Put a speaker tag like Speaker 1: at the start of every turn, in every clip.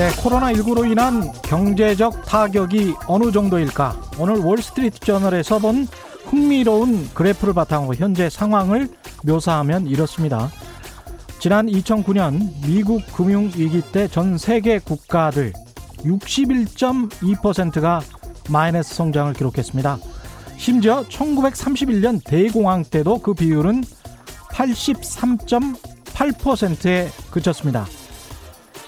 Speaker 1: 네, 코로나19로 인한 경제적 타격이 어느 정도일까? 오늘 월스트리트 저널에서 본 흥미로운 그래프를 바탕으로 현재 상황을 묘사하면 이렇습니다. 지난 2009년 미국 금융위기 때 전 세계 국가들 61.2%가 마이너스 성장을 기록했습니다. 심지어 1931년 대공황 때도 그 비율은 83.8%에 그쳤습니다.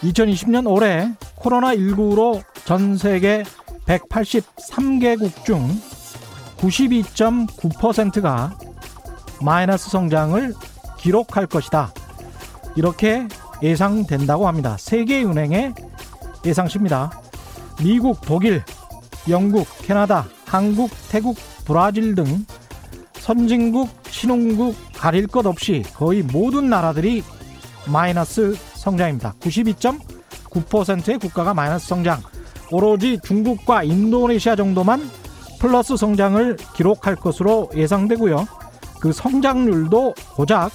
Speaker 1: 2020년 올해 코로나19로 전 세계 183개국 중 92.9%가 마이너스 성장을 기록할 것이다. 이렇게 예상된다고 합니다. 세계은행의 예상치입니다. 미국, 독일, 영국, 캐나다, 한국, 태국, 브라질 등 선진국, 신흥국 가릴 것 없이 거의 모든 나라들이 마이너스 성장입니다. 92.9%의 국가가 마이너스 성장. 오로지 중국과 인도네시아 정도만 플러스 성장을 기록할 것으로 예상되고요. 그 성장률도 고작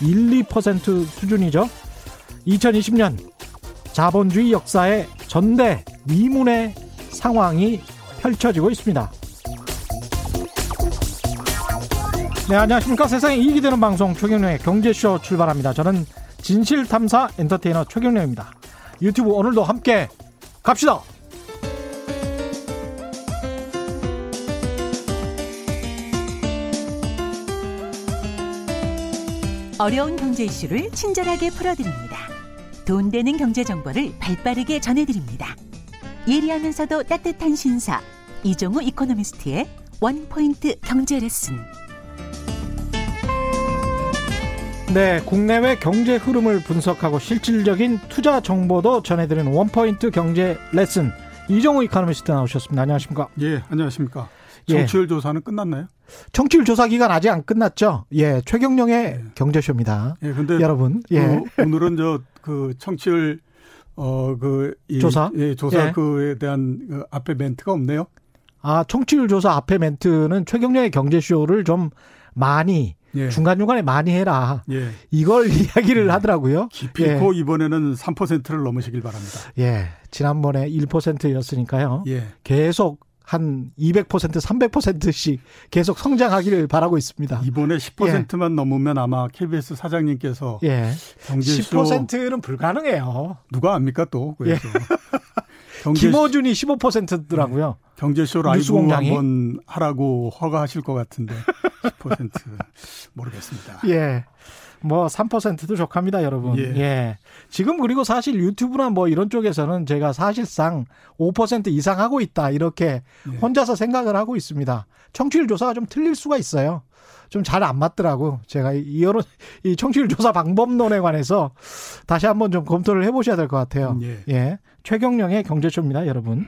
Speaker 1: 1, 2% 수준이죠. 2020년 자본주의 역사의 전대 미문의 상황이 펼쳐지고 있습니다. 네, 안녕하십니까. 세상에 이익이 되는 방송 최경련의 경제쇼 출발합니다. 저는 진실탐사 엔터테이너 최경련입니다. 유튜브 오늘도 함께 갑시다.
Speaker 2: 어려운 경제 이슈를 친절하게 풀어드립니다. 돈 되는 경제 정보를 발빠르게 전해드립니다. 예리하면서도 따뜻한 신사 이종우 이코노미스트의 원포인트 경제 레슨.
Speaker 1: 네, 국내외 경제 흐름을 분석하고 실질적인 투자 정보도 전해드리는 원포인트 경제 레슨 이종우 이코노미스트 나오셨습니다. 안녕하십니까?
Speaker 3: 예, 안녕하십니까? 청취율 예. 조사는 끝났나요?
Speaker 1: 청취율 조사 기간 아직 안 끝났죠. 예, 최경영의 예. 경제쇼입니다. 예, 근데 여러분, 예.
Speaker 3: 그 오늘은 저그 청취율 어그
Speaker 1: 조사,
Speaker 3: 예, 조사 예. 그에 대한 그 앞에 멘트가 없네요.
Speaker 1: 아, 청취율 조사 앞에 멘트는 최경령의 경제쇼를 좀 많이 예. 중간중간에 많이 해라. 예. 이걸 이야기를 예. 하더라고요.
Speaker 3: 기필코 예. 이번에는 3%를 넘으시길 바랍니다.
Speaker 1: 예. 지난번에 1%였으니까요. 예. 계속 한 200%, 300%씩 계속 성장하기를 바라고 있습니다.
Speaker 3: 이번에 10%만 예. 넘으면 아마 KBS 사장님께서
Speaker 1: 예. 경제쇼 10%는 불가능해요.
Speaker 3: 누가 압니까 또? 그래서. 예.
Speaker 1: 경제... 김어준이 15%더라고요.
Speaker 3: 네. 경제쇼 라이브 한번 하라고 허가하실 것 같은데 10% 모르겠습니다.
Speaker 1: 예. 뭐 3%도 적합니다, 여러분. 예. 예. 지금 그리고 사실 유튜브나 뭐 이런 쪽에서는 제가 사실상 5% 이상 하고 있다 이렇게 예. 혼자서 생각을 하고 있습니다. 청취율 조사가 좀 틀릴 수가 있어요. 좀 잘 안 맞더라고. 제가 이 여러 이 청취율 조사 방법론에 관해서 다시 한번 좀 검토를 해 보셔야 될 것 같아요. 예. 예. 최경령의 경제쇼입니다, 여러분.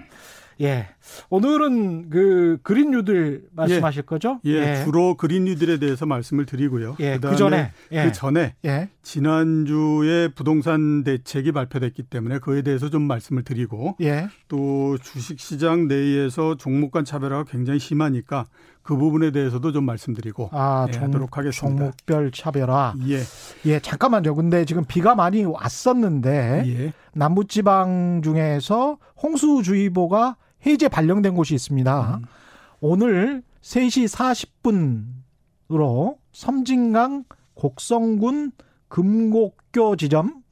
Speaker 1: 예. 오늘은 그 그린 뉴딜 말씀하실
Speaker 3: 예.
Speaker 1: 거죠?
Speaker 3: 예, 예, 주로 그린 뉴딜에 대해서 말씀을 드리고요.
Speaker 1: 예, 그 전에
Speaker 3: 예. 그 전에 예. 지난주에 부동산 대책이 발표됐기 때문에 그에 대해서 좀 말씀을 드리고 예. 또 주식 시장 내에서 종목 간 차별화가 굉장히 심하니까 그 부분에 대해서도 좀 말씀드리고
Speaker 1: 아, 예, 종, 하도록 하겠습니다. 종목별 차별화. 예. 예, 잠깐만요. 근데 지금 비가 많이 왔었는데 예. 남부 지방 중에서 홍수주의보가 해제 발령된 곳이 있습니다. 음. 오늘 3시 40분으로 섬진강 곡성군 금곡교 지점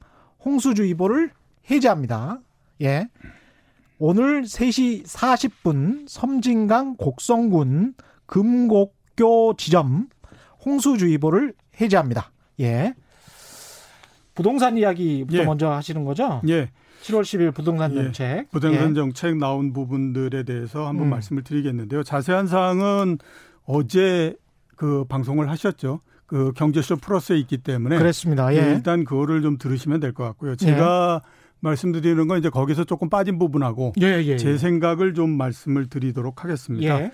Speaker 1: 홍수주의보를 해제합니다. 예. 오늘 3시 40분 섬진강 곡성군 금곡교 지점 홍수주의보를 해제합니다. 예. 부동산 이야기부터 예. 먼저 하시는 거죠? 예. 7월 10일 부동산 예, 정책. 예,
Speaker 3: 부동산 예. 정책 나온 부분들에 대해서 한번 음. 말씀을 드리겠는데요. 자세한 사항은 어제 그 방송을 하셨죠. 그 경제쇼 플러스에 있기 때문에
Speaker 1: 그렇습니다. 예.
Speaker 3: 일단 그거를 좀 들으시면 될 것 같고요. 제가 예. 말씀드리는 건 이제 거기서 조금 빠진 부분하고 예, 예, 제 생각을 좀 말씀을 드리도록 하겠습니다.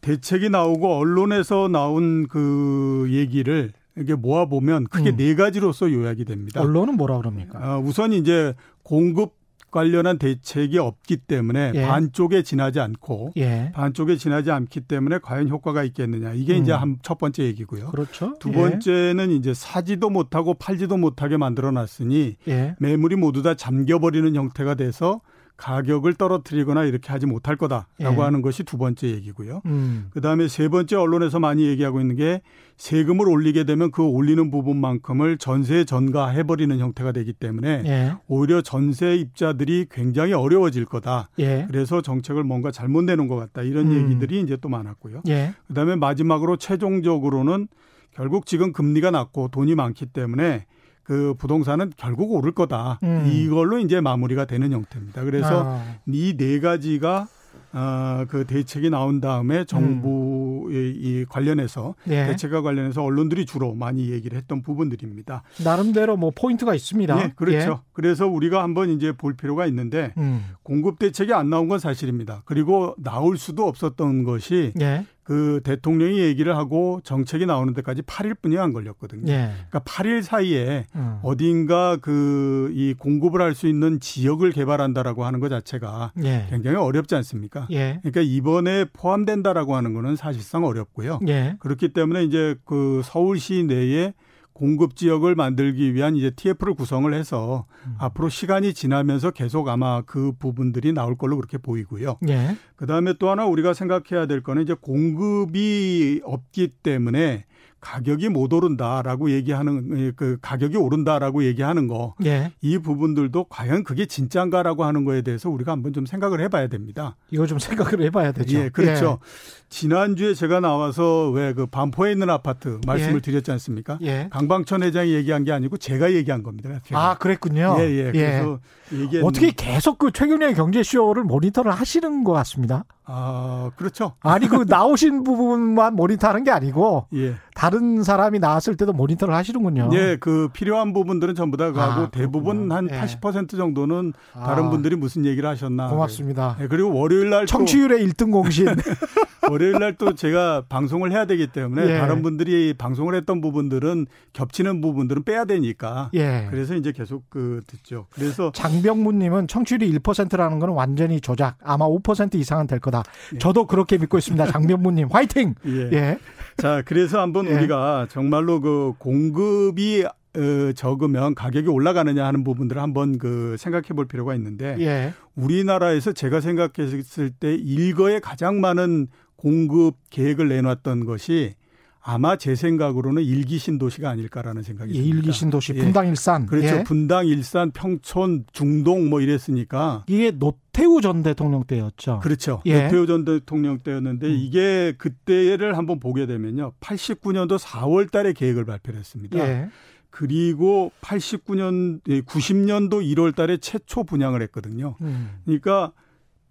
Speaker 3: 대책이 나오고 언론에서 나온 그 얘기를 이게 모아 보면 크게 음. 네 가지로서 요약이 됩니다.
Speaker 1: 언론은 뭐라 그럽니까?
Speaker 3: 어, 우선 이제 공급 관련한 대책이 없기 때문에 예. 반쪽에 지나지 않고 예. 반쪽에 지나지 않기 때문에 과연 효과가 있겠느냐 이게 음. 이제 한 첫 번째 얘기고요.
Speaker 1: 그렇죠.
Speaker 3: 두 번째는 예. 이제 사지도 못하고 팔지도 못하게 만들어놨으니 예. 매물이 모두 다 잠겨버리는 형태가 돼서 가격을 떨어뜨리거나 이렇게 하지 못할 거다라고 예. 하는 것이 두 번째 얘기고요. 음. 그다음에 세 번째 언론에서 많이 얘기하고 있는 게 세금을 올리게 되면 그 올리는 부분만큼을 전세에 전가해 버리는 형태가 되기 때문에 예. 오히려 전세 입자들이 굉장히 어려워질 거다. 예. 그래서 정책을 뭔가 잘못 내는 것 같다. 이런 음. 얘기들이 이제 또 많았고요. 예. 그다음에 마지막으로 최종적으로는 결국 지금 금리가 낮고 돈이 많기 때문에 그 부동산은 결국 오를 거다. 음. 이걸로 이제 마무리가 되는 형태입니다. 그래서 아. 이네 가지가 어, 그 대책이 나온 다음에 정부의 음. 이 관련해서 예. 대책과 관련해서 언론들이 주로 많이 얘기를 했던 부분들입니다.
Speaker 1: 나름대로 뭐 포인트가 있습니다.
Speaker 3: 예, 그렇죠. 예. 그래서 우리가 한번 이제 볼 필요가 있는데 음. 공급 대책이 안 나온 건 사실입니다. 그리고 나올 수도 없었던 것이 예. 그 대통령이 얘기를 하고 정책이 나오는 데까지 8일뿐이 안 걸렸거든요. 예. 그러니까 8일 사이에 음. 어딘가 그 이 공급을 할 수 있는 지역을 개발한다라고 하는 것 자체가 예. 굉장히 어렵지 않습니까? 예. 그러니까 이번에 포함된다라고 하는 거는 사실상 어렵고요. 예. 그렇기 때문에 이제 그 서울시 내에 공급 지역을 만들기 위한 이제 TF를 구성을 해서 음. 앞으로 시간이 지나면서 계속 아마 그 부분들이 나올 걸로 그렇게 보이고요. 예. 그다음에 또 하나 우리가 생각해야 될 거는 이제 공급이 없기 때문에 가격이 못 오른다라고 얘기하는 예, 그 가격이 오른다라고 얘기하는 거. 예. 이 부분들도 과연 그게 진짜인가라고 하는 거에 대해서 우리가 한번 좀 생각을 해 봐야 됩니다.
Speaker 1: 이거 좀 생각을 해 봐야 되죠.
Speaker 3: 예, 그렇죠. 예. 지난주에 제가 나와서 왜 그 반포에 있는 아파트 말씀을 예. 드렸지 않습니까? 예. 강방천 회장이 얘기한 게 아니고 제가 얘기한 겁니다.
Speaker 1: 제가. 아, 그랬군요.
Speaker 3: 예, 예. 그래서
Speaker 1: 얘기 어떻게 계속 그 최경련의 경제쇼를 모니터를 하시는 것 같습니다.
Speaker 3: 아, 그렇죠.
Speaker 1: 아니, 그 나오신 부분만 모니터하는 게 아니고 예. 다른 사람이 나왔을 때도 모니터를 하시는군요.
Speaker 3: 예, 그 필요한 부분들은 전부 다 가고 아, 대부분 한 예. 80% 정도는 다른 아, 분들이 무슨 얘기를 하셨나.
Speaker 1: 고맙습니다.
Speaker 3: 예, 그리고 월요일 날
Speaker 1: 청취율의 1등 공신.
Speaker 3: 월요일 날 또 제가 방송을 해야 되기 때문에 예. 다른 분들이 방송을 했던 부분들은 겹치는 부분들은 빼야 되니까. 예. 그래서 이제 계속 그 듣죠. 그래서
Speaker 1: 장병문 님은 청취율이 1%라는 건 완전히 조작. 아마 5% 이상은 될 거다. 예. 저도 그렇게 믿고 있습니다. 장병문 님 화이팅. 예. 예.
Speaker 3: 자, 그래서 한번 예. 우리가 정말로 그 공급이 어, 적으면 가격이 올라가느냐 하는 부분들을 한번 그 생각해 볼 필요가 있는데 예. 우리나라에서 제가 생각했을 때 일거에 가장 많은 공급 계획을 내놨던 것이 아마 제 생각으로는 일기 신도시가 아닐까라는 생각이 듭니다.
Speaker 1: 일기 신도시 분당 일산.
Speaker 3: 그렇죠. 예. 분당 일산 평촌 중동 뭐 이랬으니까
Speaker 1: 이게 노태우 전 대통령 때였죠.
Speaker 3: 그렇죠. 예. 노태우 전 대통령 때였는데 음. 이게 그때를 한번 보게 되면요. 89년도 4월 달에 계획을 발표를 했습니다. 예. 그리고 89년 90년도 1월 달에 최초 분양을 했거든요. 음. 그러니까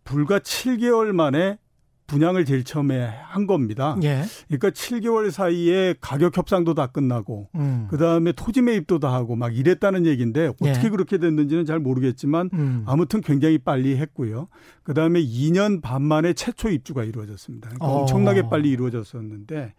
Speaker 3: 불과 7개월 만에 분양을 제일 처음에 한 겁니다. 예. 그러니까 7개월 사이에 가격 협상도 다 끝나고 음. 그다음에 토지 매입도 다 하고 막 이랬다는 얘기인데 어떻게 예. 그렇게 됐는지는 잘 모르겠지만 음. 아무튼 굉장히 빨리 했고요. 그다음에 2년 반 만에 최초 입주가 이루어졌습니다. 그러니까 어. 엄청나게 빨리 이루어졌었는데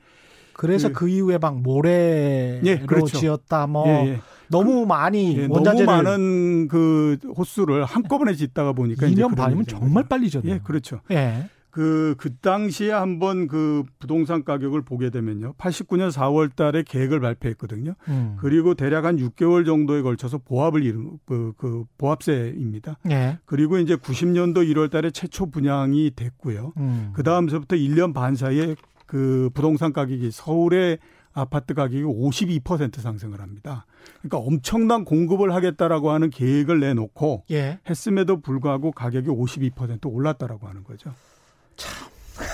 Speaker 1: 그래서 그, 그 이후에 막 모래로 예, 그렇죠. 지었다 뭐 예, 예. 너무 많이 예,
Speaker 3: 원자재를 너무 많은 그 호수를 한꺼번에 짓다가 보니까
Speaker 1: 2년 반이면 정말 빨리 졌네요.
Speaker 3: 예, 그렇죠. 예. 그, 그 당시에 한번 그 부동산 가격을 보게 되면요. 89년 4월 달에 계획을 발표했거든요. 음. 그리고 대략 한 6개월 정도에 걸쳐서 보합을 이룬, 그, 그 보합세입니다. 예. 그리고 이제 90년도 1월 달에 최초 분양이 됐고요. 음. 그 다음서부터 1년 반 사이에 그 부동산 가격이 서울의 아파트 가격이 52% 상승을 합니다. 그러니까 엄청난 공급을 하겠다라고 하는 계획을 내놓고 예. 했음에도 불구하고 가격이 52% 올랐다라고 하는 거죠.
Speaker 1: 참.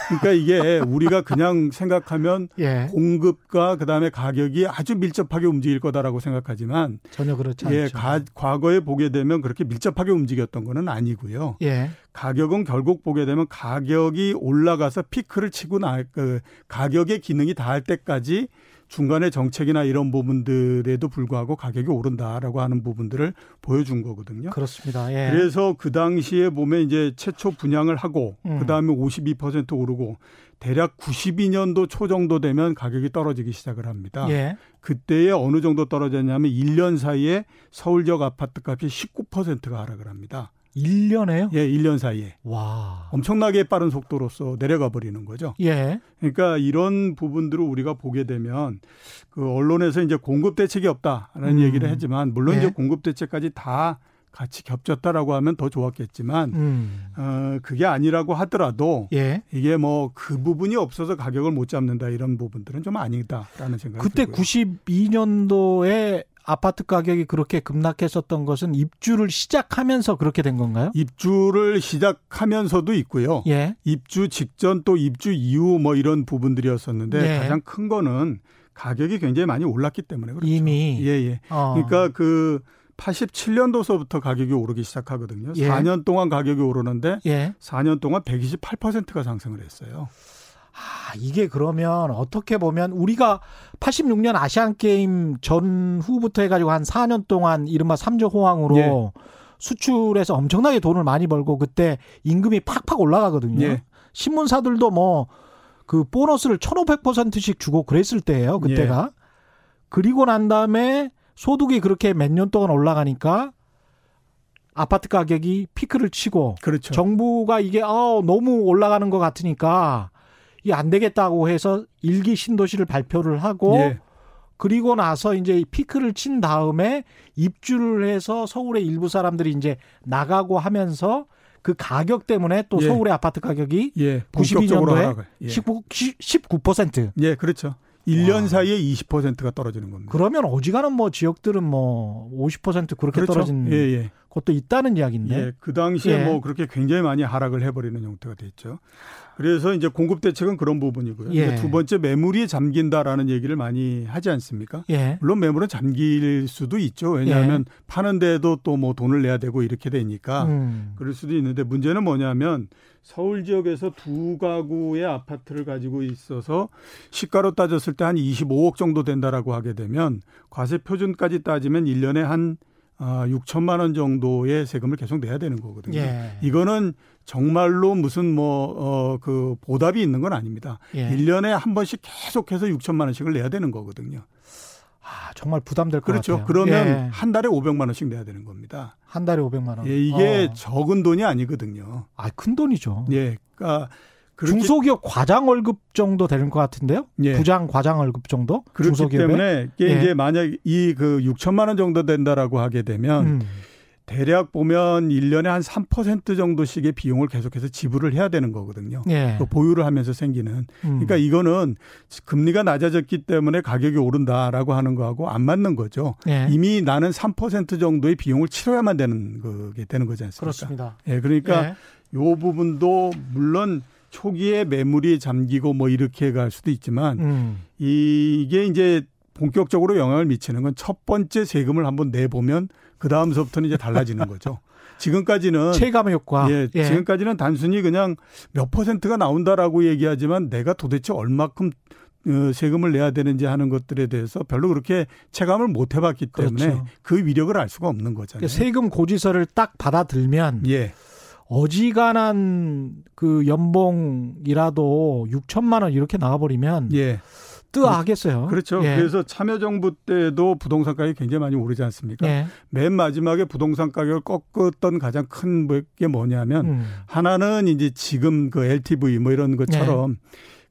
Speaker 3: 그러니까 이게 우리가 그냥 생각하면 예. 공급과 그다음에 가격이 아주 밀접하게 움직일 거다라고 생각하지만
Speaker 1: 전혀 그렇지
Speaker 3: 예, 않죠. 가, 과거에 보게 되면 그렇게 밀접하게 움직였던 거는 아니고요. 예. 가격은 결국 보게 되면 가격이 올라가서 피크를 치고 나 그 가격의 기능이 닿을 때까지 중간에 정책이나 이런 부분들에도 불구하고 가격이 오른다라고 하는 부분들을 보여준 거거든요.
Speaker 1: 그렇습니다. 예.
Speaker 3: 그래서 그 당시에 보면 이제 최초 분양을 하고 음. 그다음에 52% 오르고 대략 92년도 초 정도 되면 가격이 떨어지기 시작을 합니다. 예. 그때에 어느 정도 떨어졌냐면 1년 사이에 서울 지역 아파트 값이 19%가 하락을 합니다.
Speaker 1: 1년에요?
Speaker 3: 예, 1년 사이에. 와. 엄청나게 빠른 속도로서 내려가 버리는 거죠. 예. 그러니까 이런 부분들을 우리가 보게 되면 그 언론에서 이제 공급 대책이 없다라는 음. 얘기를 하지만 물론 예. 이제 공급 대책까지 다 같이 겹쳤다라고 하면 더 좋았겠지만 음. 어 그게 아니라고 하더라도 예. 이게 뭐 그 부분이 없어서 가격을 못 잡는다 이런 부분들은 좀 아니다라는 생각이
Speaker 1: 그때 들고요. 92년도에 아파트 가격이 그렇게 급락했었던 것은 입주를 시작하면서 그렇게 된 건가요?
Speaker 3: 입주를 시작하면서도 있고요. 예. 입주 직전 또 입주 이후 뭐 이런 부분들이었었는데 예. 가장 큰 거는 가격이 굉장히 많이 올랐기 때문에 그렇죠.
Speaker 1: 이미
Speaker 3: 예, 예. 어. 그러니까 그 87년도서부터 가격이 오르기 시작하거든요. 예. 4년 동안 가격이 오르는데 예. 4년 동안 128%가 상승을 했어요.
Speaker 1: 아, 이게 그러면 어떻게 보면 우리가 86년 아시안 게임 전후부터 해 가지고 한 4년 동안 이른바 삼조 호황으로 예. 수출해서 엄청나게 돈을 많이 벌고 그때 임금이 팍팍 올라가거든요. 예. 신문사들도 뭐 그 보너스를 1,500%씩 주고 그랬을 때예요. 그때가. 예. 그리고 난 다음에 소득이 그렇게 몇 년 동안 올라가니까 아파트 가격이 피크를 치고 그렇죠. 정부가 이게 어 너무 올라가는 것 같으니까 이게 안 되겠다고 해서 일기 신도시를 발표를 하고 예. 그리고 나서 이제 피크를 친 다음에 입주를 해서 서울의 일부 사람들이 이제 나가고 하면서 그 가격 때문에 또 예. 서울의 아파트 가격이 예. 92년도에 예. 19, 19%.
Speaker 3: 예, 그렇죠. 1년 와. 사이에 20%가 떨어지는 겁니다.
Speaker 1: 그러면 어지간한 뭐 지역들은 뭐 50% 그렇게 그렇죠. 떨어진 예, 예. 것도 있다는 이야기인데. 예,
Speaker 3: 그 당시에 예. 뭐 그렇게 굉장히 많이 하락을 해버리는 형태가 됐죠. 그래서 이제 공급 대책은 그런 부분이고요. 예. 두 번째 매물이 잠긴다라는 얘기를 많이 하지 않습니까? 예. 물론 매물은 잠길 수도 있죠. 왜냐하면 예. 파는데도 또 뭐 돈을 내야 되고 이렇게 되니까 음. 그럴 수도 있는데 문제는 뭐냐면 서울 지역에서 두 가구의 아파트를 가지고 있어서 시가로 따졌을 때 한 25억 정도 된다라고 하게 되면 과세 표준까지 따지면 1년에 한 아, 6천만 원 정도의 세금을 계속 내야 되는 거거든요. 예. 이거는 정말로 무슨 뭐, 어, 그 보답이 있는 건 아닙니다. 예. 1년에 한 번씩 계속해서 6천만 원씩을 내야 되는 거거든요.
Speaker 1: 아, 정말 부담될 것
Speaker 3: 그렇죠.
Speaker 1: 같아요.
Speaker 3: 그러면 예. 한 달에 500만 원씩 내야 되는 겁니다.
Speaker 1: 한 달에 500만 원.
Speaker 3: 예, 이게 어. 적은 돈이 아니거든요.
Speaker 1: 아, 큰 돈이죠.
Speaker 3: 예. 그러니까
Speaker 1: 중소기업 과장 월급 정도 되는 것 같은데요? 예. 부장 과장 월급 정도?
Speaker 3: 그렇기 중소기업에? 때문에 이게 예. 이제 만약 이 그 6천만 원 정도 된다라고 하게 되면 음. 대략 보면 1년에 한 3% 정도씩의 비용을 계속해서 지불을 해야 되는 거거든요. 예. 그 보유를 하면서 생기는. 음. 그러니까 이거는 금리가 낮아졌기 때문에 가격이 오른다라고 하는 거하고 안 맞는 거죠. 예. 이미 나는 3% 정도의 비용을 치러야만 되는 거게 되는 거지 않습니까?
Speaker 1: 그렇습니다.
Speaker 3: 예. 그러니까 예. 요 부분도 물론 초기에 매물이 잠기고 뭐 이렇게 갈 수도 있지만 음. 이게 이제 본격적으로 영향을 미치는 건 첫 번째 세금을 한번 내보면 그 다음서부터는 이제 달라지는 거죠. 지금까지는
Speaker 1: 체감 효과.
Speaker 3: 예, 예, 지금까지는 단순히 그냥 몇 퍼센트가 나온다라고 얘기하지만 내가 도대체 얼마큼 어, 세금을 내야 되는지 하는 것들에 대해서 별로 그렇게 체감을 못 해봤기 때문에 그렇죠. 그 위력을 알 수가 없는 거잖아요.
Speaker 1: 그러니까 세금 고지서를 딱 받아들면 예. 어지간한 그 연봉이라도 6천만 원 이렇게 나와버리면 예. 뜨하겠어요.
Speaker 3: 그렇죠. 예. 그래서 참여정부 때도 부동산 가격이 굉장히 많이 오르지 않습니까? 예. 맨 마지막에 부동산 가격을 꺾었던 가장 큰 게 뭐냐면 음. 하나는 이제 지금 그 LTV 뭐 이런 것처럼 예.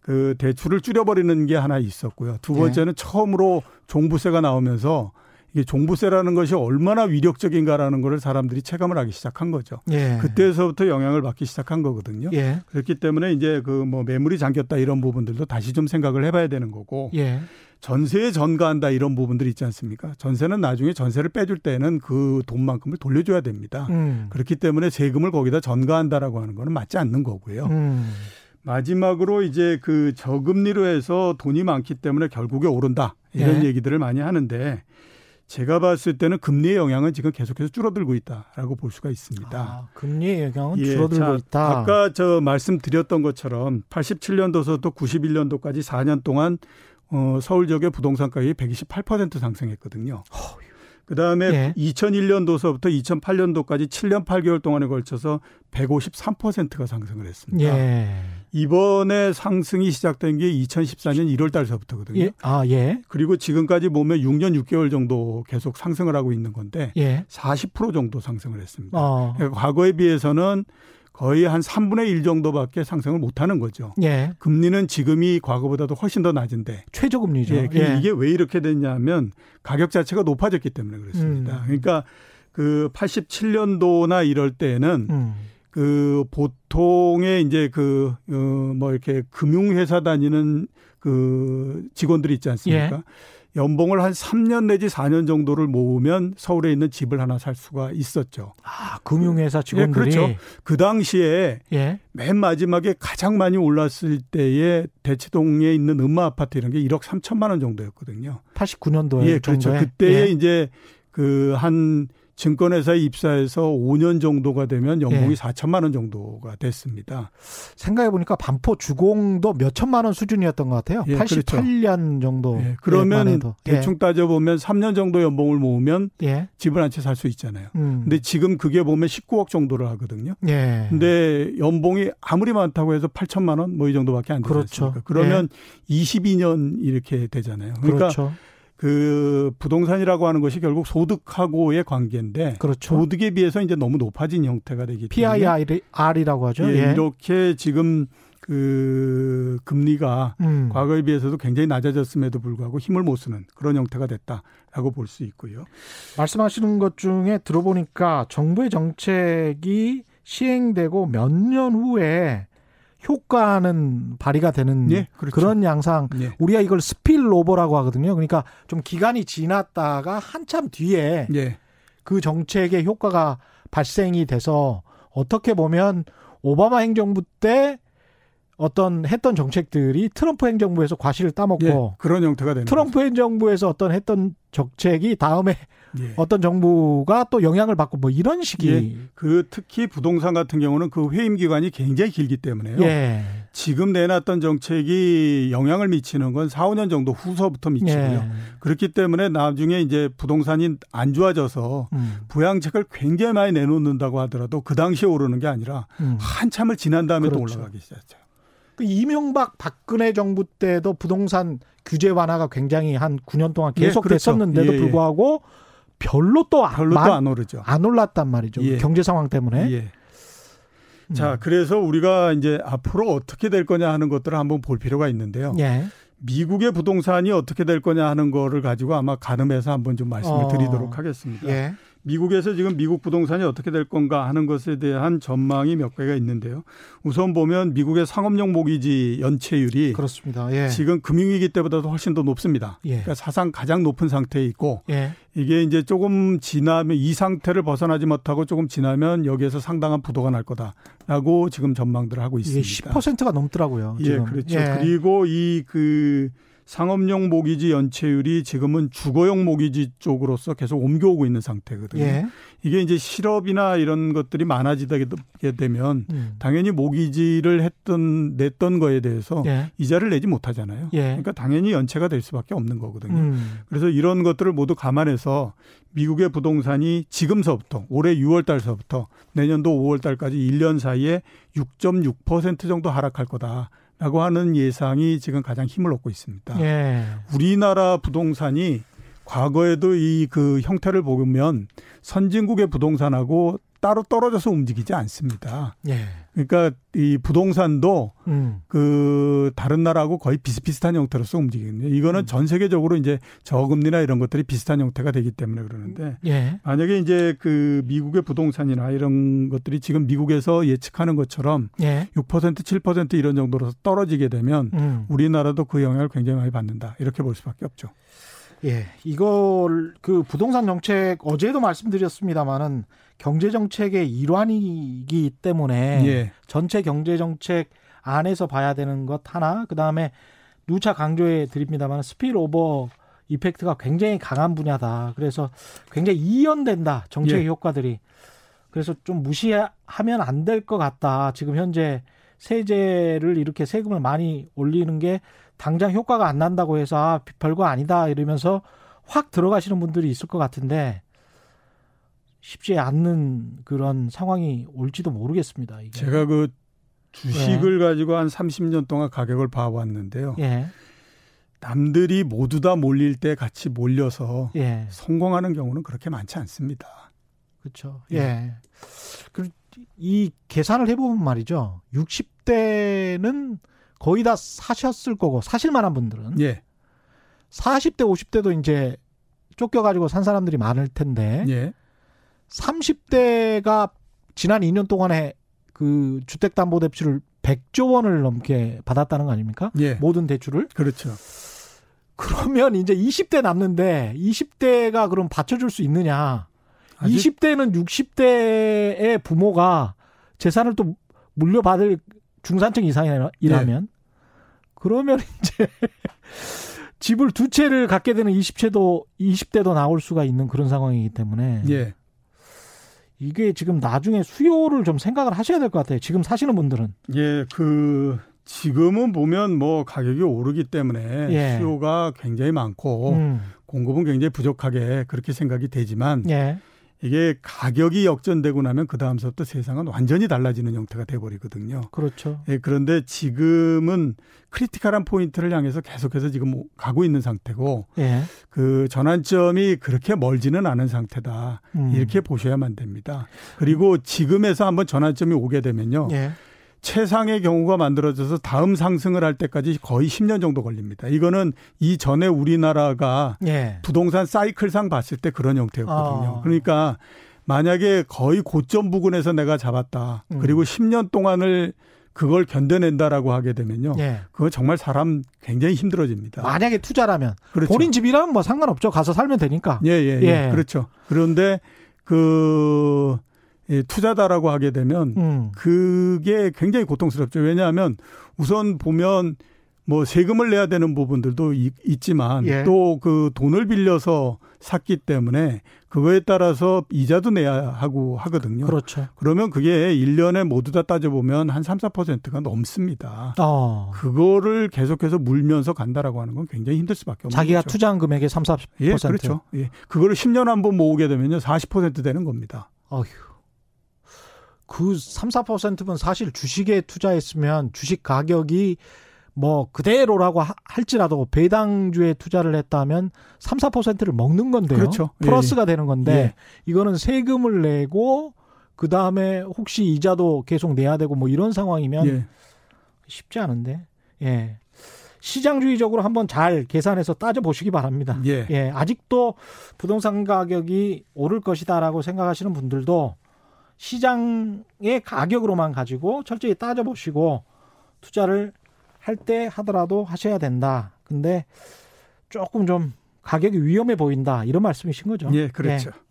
Speaker 3: 그 대출을 줄여버리는 게 하나 있었고요. 두 번째는 예. 처음으로 종부세가 나오면서 이게 종부세라는 것이 얼마나 위력적인가라는 것을 사람들이 체감을 하기 시작한 거죠. 예. 그때서부터 영향을 받기 시작한 거거든요. 예. 그렇기 때문에 이제 그 뭐 매물이 잠겼다 이런 부분들도 다시 좀 생각을 해봐야 되는 거고. 예. 전세에 전가한다 이런 부분들이 있지 않습니까? 전세는 나중에 전세를 빼줄 때는 그 돈만큼을 돌려줘야 됩니다. 음. 그렇기 때문에 세금을 거기다 전가한다라고 하는 거는 맞지 않는 거고요. 음. 마지막으로 이제 그 저금리로 해서 돈이 많기 때문에 결국에 오른다 이런 예. 얘기들을 많이 하는데 제가 봤을 때는 금리의 영향은 지금 계속해서 줄어들고 있다라고 볼 수가 있습니다. 아,
Speaker 1: 금리의 영향은 예, 줄어들고 자, 있다.
Speaker 3: 아까 저 말씀드렸던 것처럼 87년도서부터 91년도까지 4년 동안 어, 서울 지역의 부동산 가격이 128% 상승했거든요. 그다음에 예. 2001년도서부터 2008년도까지 7년 8개월 동안에 걸쳐서 153%가 상승을 했습니다. 예. 이번에 상승이 시작된 게 2014년 1월 달서부터거든요.
Speaker 1: 예. 아, 예.
Speaker 3: 그리고 지금까지 보면 6년 6개월 정도 계속 상승을 하고 있는 건데 예. 40% 정도 상승을 했습니다. 어. 그러니까 과거에 비해서는 거의 한 3분의 1 정도밖에 상승을 못 하는 거죠. 예. 금리는 지금이 과거보다도 훨씬 더 낮은데.
Speaker 1: 최저금리죠. 예.
Speaker 3: 예. 이게 왜 이렇게 됐냐면 가격 자체가 높아졌기 때문에 그렇습니다. 음. 그러니까 그 87년도나 이럴 때는 음. 그 보통의 이제 그, 어, 뭐 이렇게 금융회사 다니는 그 직원들이 있지 않습니까? 예. 연봉을 한 3년 내지 4년 정도를 모으면 서울에 있는 집을 하나 살 수가 있었죠.
Speaker 1: 아, 금융회사 직원들이.
Speaker 3: 예, 그렇죠. 그 당시에 예. 맨 마지막에 가장 많이 올랐을 때에 대치동에 있는 음마 아파트 이런 게 1억 3천만 원 정도였거든요.
Speaker 1: 89년도에.
Speaker 3: 예, 그렇죠. 그때에 예. 이제 그한 증권회사에 입사해서 5년 정도가 되면 연봉이 예. 4천만 원 정도가 됐습니다.
Speaker 1: 생각해 보니까 반포 주공도 몇 천만 원 수준이었던 것 같아요. 예, 88년 그렇죠. 정도. 예,
Speaker 3: 그러면 예. 대충 따져 보면 3년 정도 연봉을 모으면 예. 집을 한 채 살 수 있잖아요. 음. 근데 지금 그게 보면 19억 정도를 하거든요. 예. 근데 연봉이 아무리 많다고 해서 8천만 원 뭐 이 정도밖에 안 되죠. 그렇죠. 그러면 22년 예. 이렇게 되잖아요. 그러니까 그렇죠. 그 부동산이라고 하는 것이 결국 소득하고의 관계인데 그렇죠. 소득에 비해서 이제 너무 높아진 형태가 되기
Speaker 1: 때문에 PIR이라고 하죠.
Speaker 3: 예, 예. 이렇게 지금 그 금리가 음. 과거에 비해서도 굉장히 낮아졌음에도 불구하고 힘을 못 쓰는 그런 형태가 됐다라고 볼 수 있고요.
Speaker 1: 말씀하시는 것 중에 들어보니까 정부의 정책이 시행되고 몇 년 후에 효과는 발휘가 되는 예, 그렇죠. 그런 양상 예. 우리가 이걸 스필로버라고 하거든요. 그러니까 좀 기간이 지났다가 한참 뒤에 예. 그 정책의 효과가 발생이 돼서 어떻게 보면 오바마 행정부 때 어떤 했던 정책들이 트럼프 행정부에서 과실을 따먹고 예,
Speaker 3: 그런 형태가 되는
Speaker 1: 트럼프 거죠. 행정부에서 어떤 했던 정책이 다음에 예. 어떤 정부가 또 영향을 받고 뭐 이런 식이 예.
Speaker 3: 그 특히 부동산 같은 경우는 그 회임 기간이 굉장히 길기 때문에요. 예. 지금 내놨던 정책이 영향을 미치는 건 4, 5년 정도 후서부터 미치고요. 예. 그렇기 때문에 나중에 이제 부동산이 안 좋아져서 음. 부양책을 굉장히 많이 내놓는다고 하더라도 그 당시에 오르는 게 아니라 음. 한참을 지난 다음에 그렇죠. 또 올라가기 시작했죠.
Speaker 1: 그 이명박 박근혜 정부 때도 부동산 규제 완화가 굉장히 한 9년 동안 계속 예, 그렇죠. 됐었는데도 예, 예. 불구하고 별로 또
Speaker 3: 별로 또안 오르죠.
Speaker 1: 안 올랐단 말이죠. 예. 경제 상황 때문에. 예.
Speaker 3: 음. 자, 그래서 우리가 이제 앞으로 어떻게 될 거냐 하는 것들을 한번 볼 필요가 있는데요. 예. 미국의 부동산이 어떻게 될 거냐 하는 거를 가지고 아마 가늠해서 한번 좀 말씀을 어. 드리도록 하겠습니다. 예. 미국에서 지금 미국 부동산이 어떻게 될 건가 하는 것에 대한 전망이 몇 개가 있는데요. 우선 보면 미국의 상업용 모기지 연체율이 그렇습니다. 예. 지금 금융위기 때보다도 훨씬 더 높습니다. 예. 그러니까 사상 가장 높은 상태에 있고 예. 이게 이제 조금 지나면 이 상태를 벗어나지 못하고 조금 지나면 여기에서 상당한 부도가 날 거다라고 지금 전망들을 하고 있습니다.
Speaker 1: 이게 10%가 넘더라고요.
Speaker 3: 지금. 예, 그렇죠. 예. 그리고 이그 상업용 모기지 연체율이 지금은 주거용 모기지 쪽으로서 계속 옮겨오고 있는 상태거든요. 예. 이게 이제 실업이나 이런 것들이 많아지게 되면 음. 당연히 모기지를 했던 냈던 거에 대해서 예. 이자를 내지 못하잖아요. 예. 그러니까 당연히 연체가 될 수밖에 없는 거거든요. 음. 그래서 이런 것들을 모두 감안해서 미국의 부동산이 지금서부터 올해 6월 달서부터 내년도 5월 달까지 1년 사이에 6.6% 정도 하락할 거다. 라고 하는 예상이 지금 가장 힘을 얻고 있습니다. 예. 우리나라 부동산이 과거에도 이 그 형태를 보면 선진국의 부동산하고 따로 떨어져서 움직이지 않습니다. 예. 그러니까 이 부동산도 음. 그 다른 나라하고 거의 비슷비슷한 형태로서 움직이거든요. 이거는 음. 전 세계적으로 이제 저금리나 이런 것들이 비슷한 형태가 되기 때문에 그러는데 예. 만약에 이제 그 미국의 부동산이나 이런 것들이 지금 미국에서 예측하는 것처럼 예. 6% 7% 이런 정도로 떨어지게 되면 음. 우리나라도 그 영향을 굉장히 많이 받는다. 이렇게 볼 수밖에 없죠.
Speaker 1: 예. 이걸 그 부동산 정책 어제도 말씀드렸습니다마는 경제 정책의 일환이기 때문에 예. 전체 경제 정책 안에서 봐야 되는 것 하나 그다음에 누차 강조해 드립니다만 스필오버 이펙트가 굉장히 강한 분야다. 그래서 굉장히 이연된다. 정책의 예. 효과들이. 그래서 좀 무시하면 안 될 것 같다. 지금 현재 세제를 이렇게 세금을 많이 올리는 게 당장 효과가 안 난다고 해서 아, 별거 아니다 이러면서 확 들어가시는 분들이 있을 것 같은데 쉽지 않는 그런 상황이 올지도 모르겠습니다. 이게.
Speaker 3: 제가 그 주식을 예. 가지고 한 30년 동안 가격을 봐왔는데요. 예. 남들이 모두 다 몰릴 때 같이 몰려서 예. 성공하는 경우는 그렇게 많지 않습니다.
Speaker 1: 그렇죠. 예. 예. 이 계산을 해보면 말이죠. 60대는 거의 다 사셨을 거고 사실 만한 분들은 예. 40대 50대도 이제 쫓겨가지고 산 사람들이 많을 텐데 예. 30대가 지난 2년 동안에 그 주택담보대출을 100조 원을 넘게 받았다는 거 아닙니까? 예. 모든 대출을.
Speaker 3: 그렇죠.
Speaker 1: 그러면 이제 20대 남는데 20대가 그럼 받쳐줄 수 있느냐? 아직... 20대는 60대의 부모가 재산을 또 물려받을 중산층 이상이라면 예. 그러면 이제 집을 두 채를 갖게 되는 20채도 20대도 나올 수가 있는 그런 상황이기 때문에 예. 이게 지금 나중에 수요를 좀 생각을 하셔야 될 것 같아요. 지금 사시는 분들은.
Speaker 3: 예, 그 지금은 보면 뭐 가격이 오르기 때문에 예. 수요가 굉장히 많고 음. 공급은 굉장히 부족하게 그렇게 생각이 되지만 예. 이게 가격이 역전되고 나면 그 다음서부터 세상은 완전히 달라지는 형태가 돼버리거든요.
Speaker 1: 그렇죠.
Speaker 3: 예, 그런데 지금은 critical한 포인트를 향해서 계속해서 지금 가고 있는 상태고, 예. 그 전환점이 그렇게 멀지는 않은 상태다. 음. 이렇게 보셔야만 됩니다. 그리고 지금에서 한번 전환점이 오게 되면요. 예. 최상의 경우가 만들어져서 다음 상승을 할 때까지 거의 10년 정도 걸립니다. 이거는 이전에 우리나라가 예. 부동산 사이클상 봤을 때 그런 형태였거든요. 어. 그러니까 만약에 거의 고점 부근에서 내가 잡았다. 음. 그리고 10년 동안을 그걸 견뎌낸다라고 하게 되면요. 예. 그거 정말 사람 굉장히 힘들어집니다.
Speaker 1: 만약에 투자라면 그렇죠. 본인 집이라면 뭐 상관없죠. 가서 살면 되니까.
Speaker 3: 예, 예, 예. 예. 그렇죠. 그런데 그 예, 투자다라고 하게 되면 음. 그게 굉장히 고통스럽죠. 왜냐하면 우선 보면 뭐 세금을 내야 되는 부분들도 있, 지만 예. 또그 돈을 빌려서 샀기 때문에 그거에 따라서 이자도 내야 하고 하거든요.
Speaker 1: 그렇죠.
Speaker 3: 그러면 그게 1년에 모두 다 따져보면 한 3, 4%가 넘습니다. 어. 그거를 계속해서 물면서 간다라고 하는 건 굉장히 힘들 수밖에 없는
Speaker 1: 자기가 거죠. 투자한 금액의 3, 4%.
Speaker 3: 예, 그렇죠. 예. 그거를 10년 한 번 모으게 되면요. 40% 되는 겁니다.
Speaker 1: 어휴. 그 3, 4%면 사실 주식에 투자했으면 주식 가격이 뭐 그대로라고 할지라도 배당주에 투자를 했다면 3, 4%를 먹는 건데요.
Speaker 3: 그렇죠.
Speaker 1: 플러스가 예. 되는 건데 예. 이거는 세금을 내고 그 다음에 혹시 이자도 계속 내야 되고 뭐 이런 상황이면 예. 쉽지 않은데. 예. 시장주의적으로 한번 잘 계산해서 따져 보시기 바랍니다. 예. 예. 아직도 부동산 가격이 오를 것이다라고 생각하시는 분들도 시장의 가격으로만 가지고 철저히 따져보시고 투자를 할 때 하더라도 하셔야 된다. 근데 조금 좀 가격이 위험해 보인다. 이런 말씀이신 거죠.
Speaker 3: 예, 그렇죠. 예.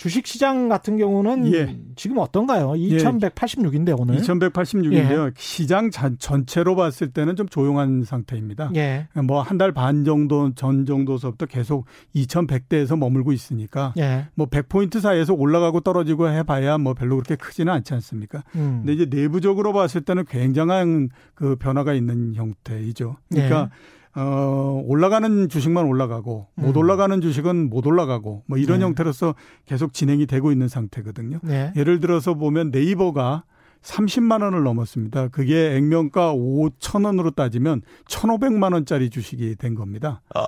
Speaker 1: 주식 시장 같은 경우는 예. 지금 어떤가요? 2186인데 예. 오늘.
Speaker 3: 2186인데요. 예. 시장 전체로 봤을 때는 좀 조용한 상태입니다. 예. 뭐한 달 반 정도 전 정도서부터 계속 2100대에서 머물고 있으니까 예. 뭐 100포인트 사이에서 올라가고 떨어지고 해 봐야 뭐 별로 그렇게 크지는 않지 않습니까? 음. 근데 이제 내부적으로 봤을 때는 굉장한 그 변화가 있는 형태이죠. 그러니까 예. 어, 올라가는 주식만 올라가고 못 음. 올라가는 주식은 못 올라가고 뭐 이런 네. 형태로서 계속 진행이 되고 있는 상태거든요. 네. 예를 들어서 보면 네이버가 30만 원을 넘었습니다. 그게 액면가 5천 원으로 따지면 1,500만 원짜리 주식이 된 겁니다. 아,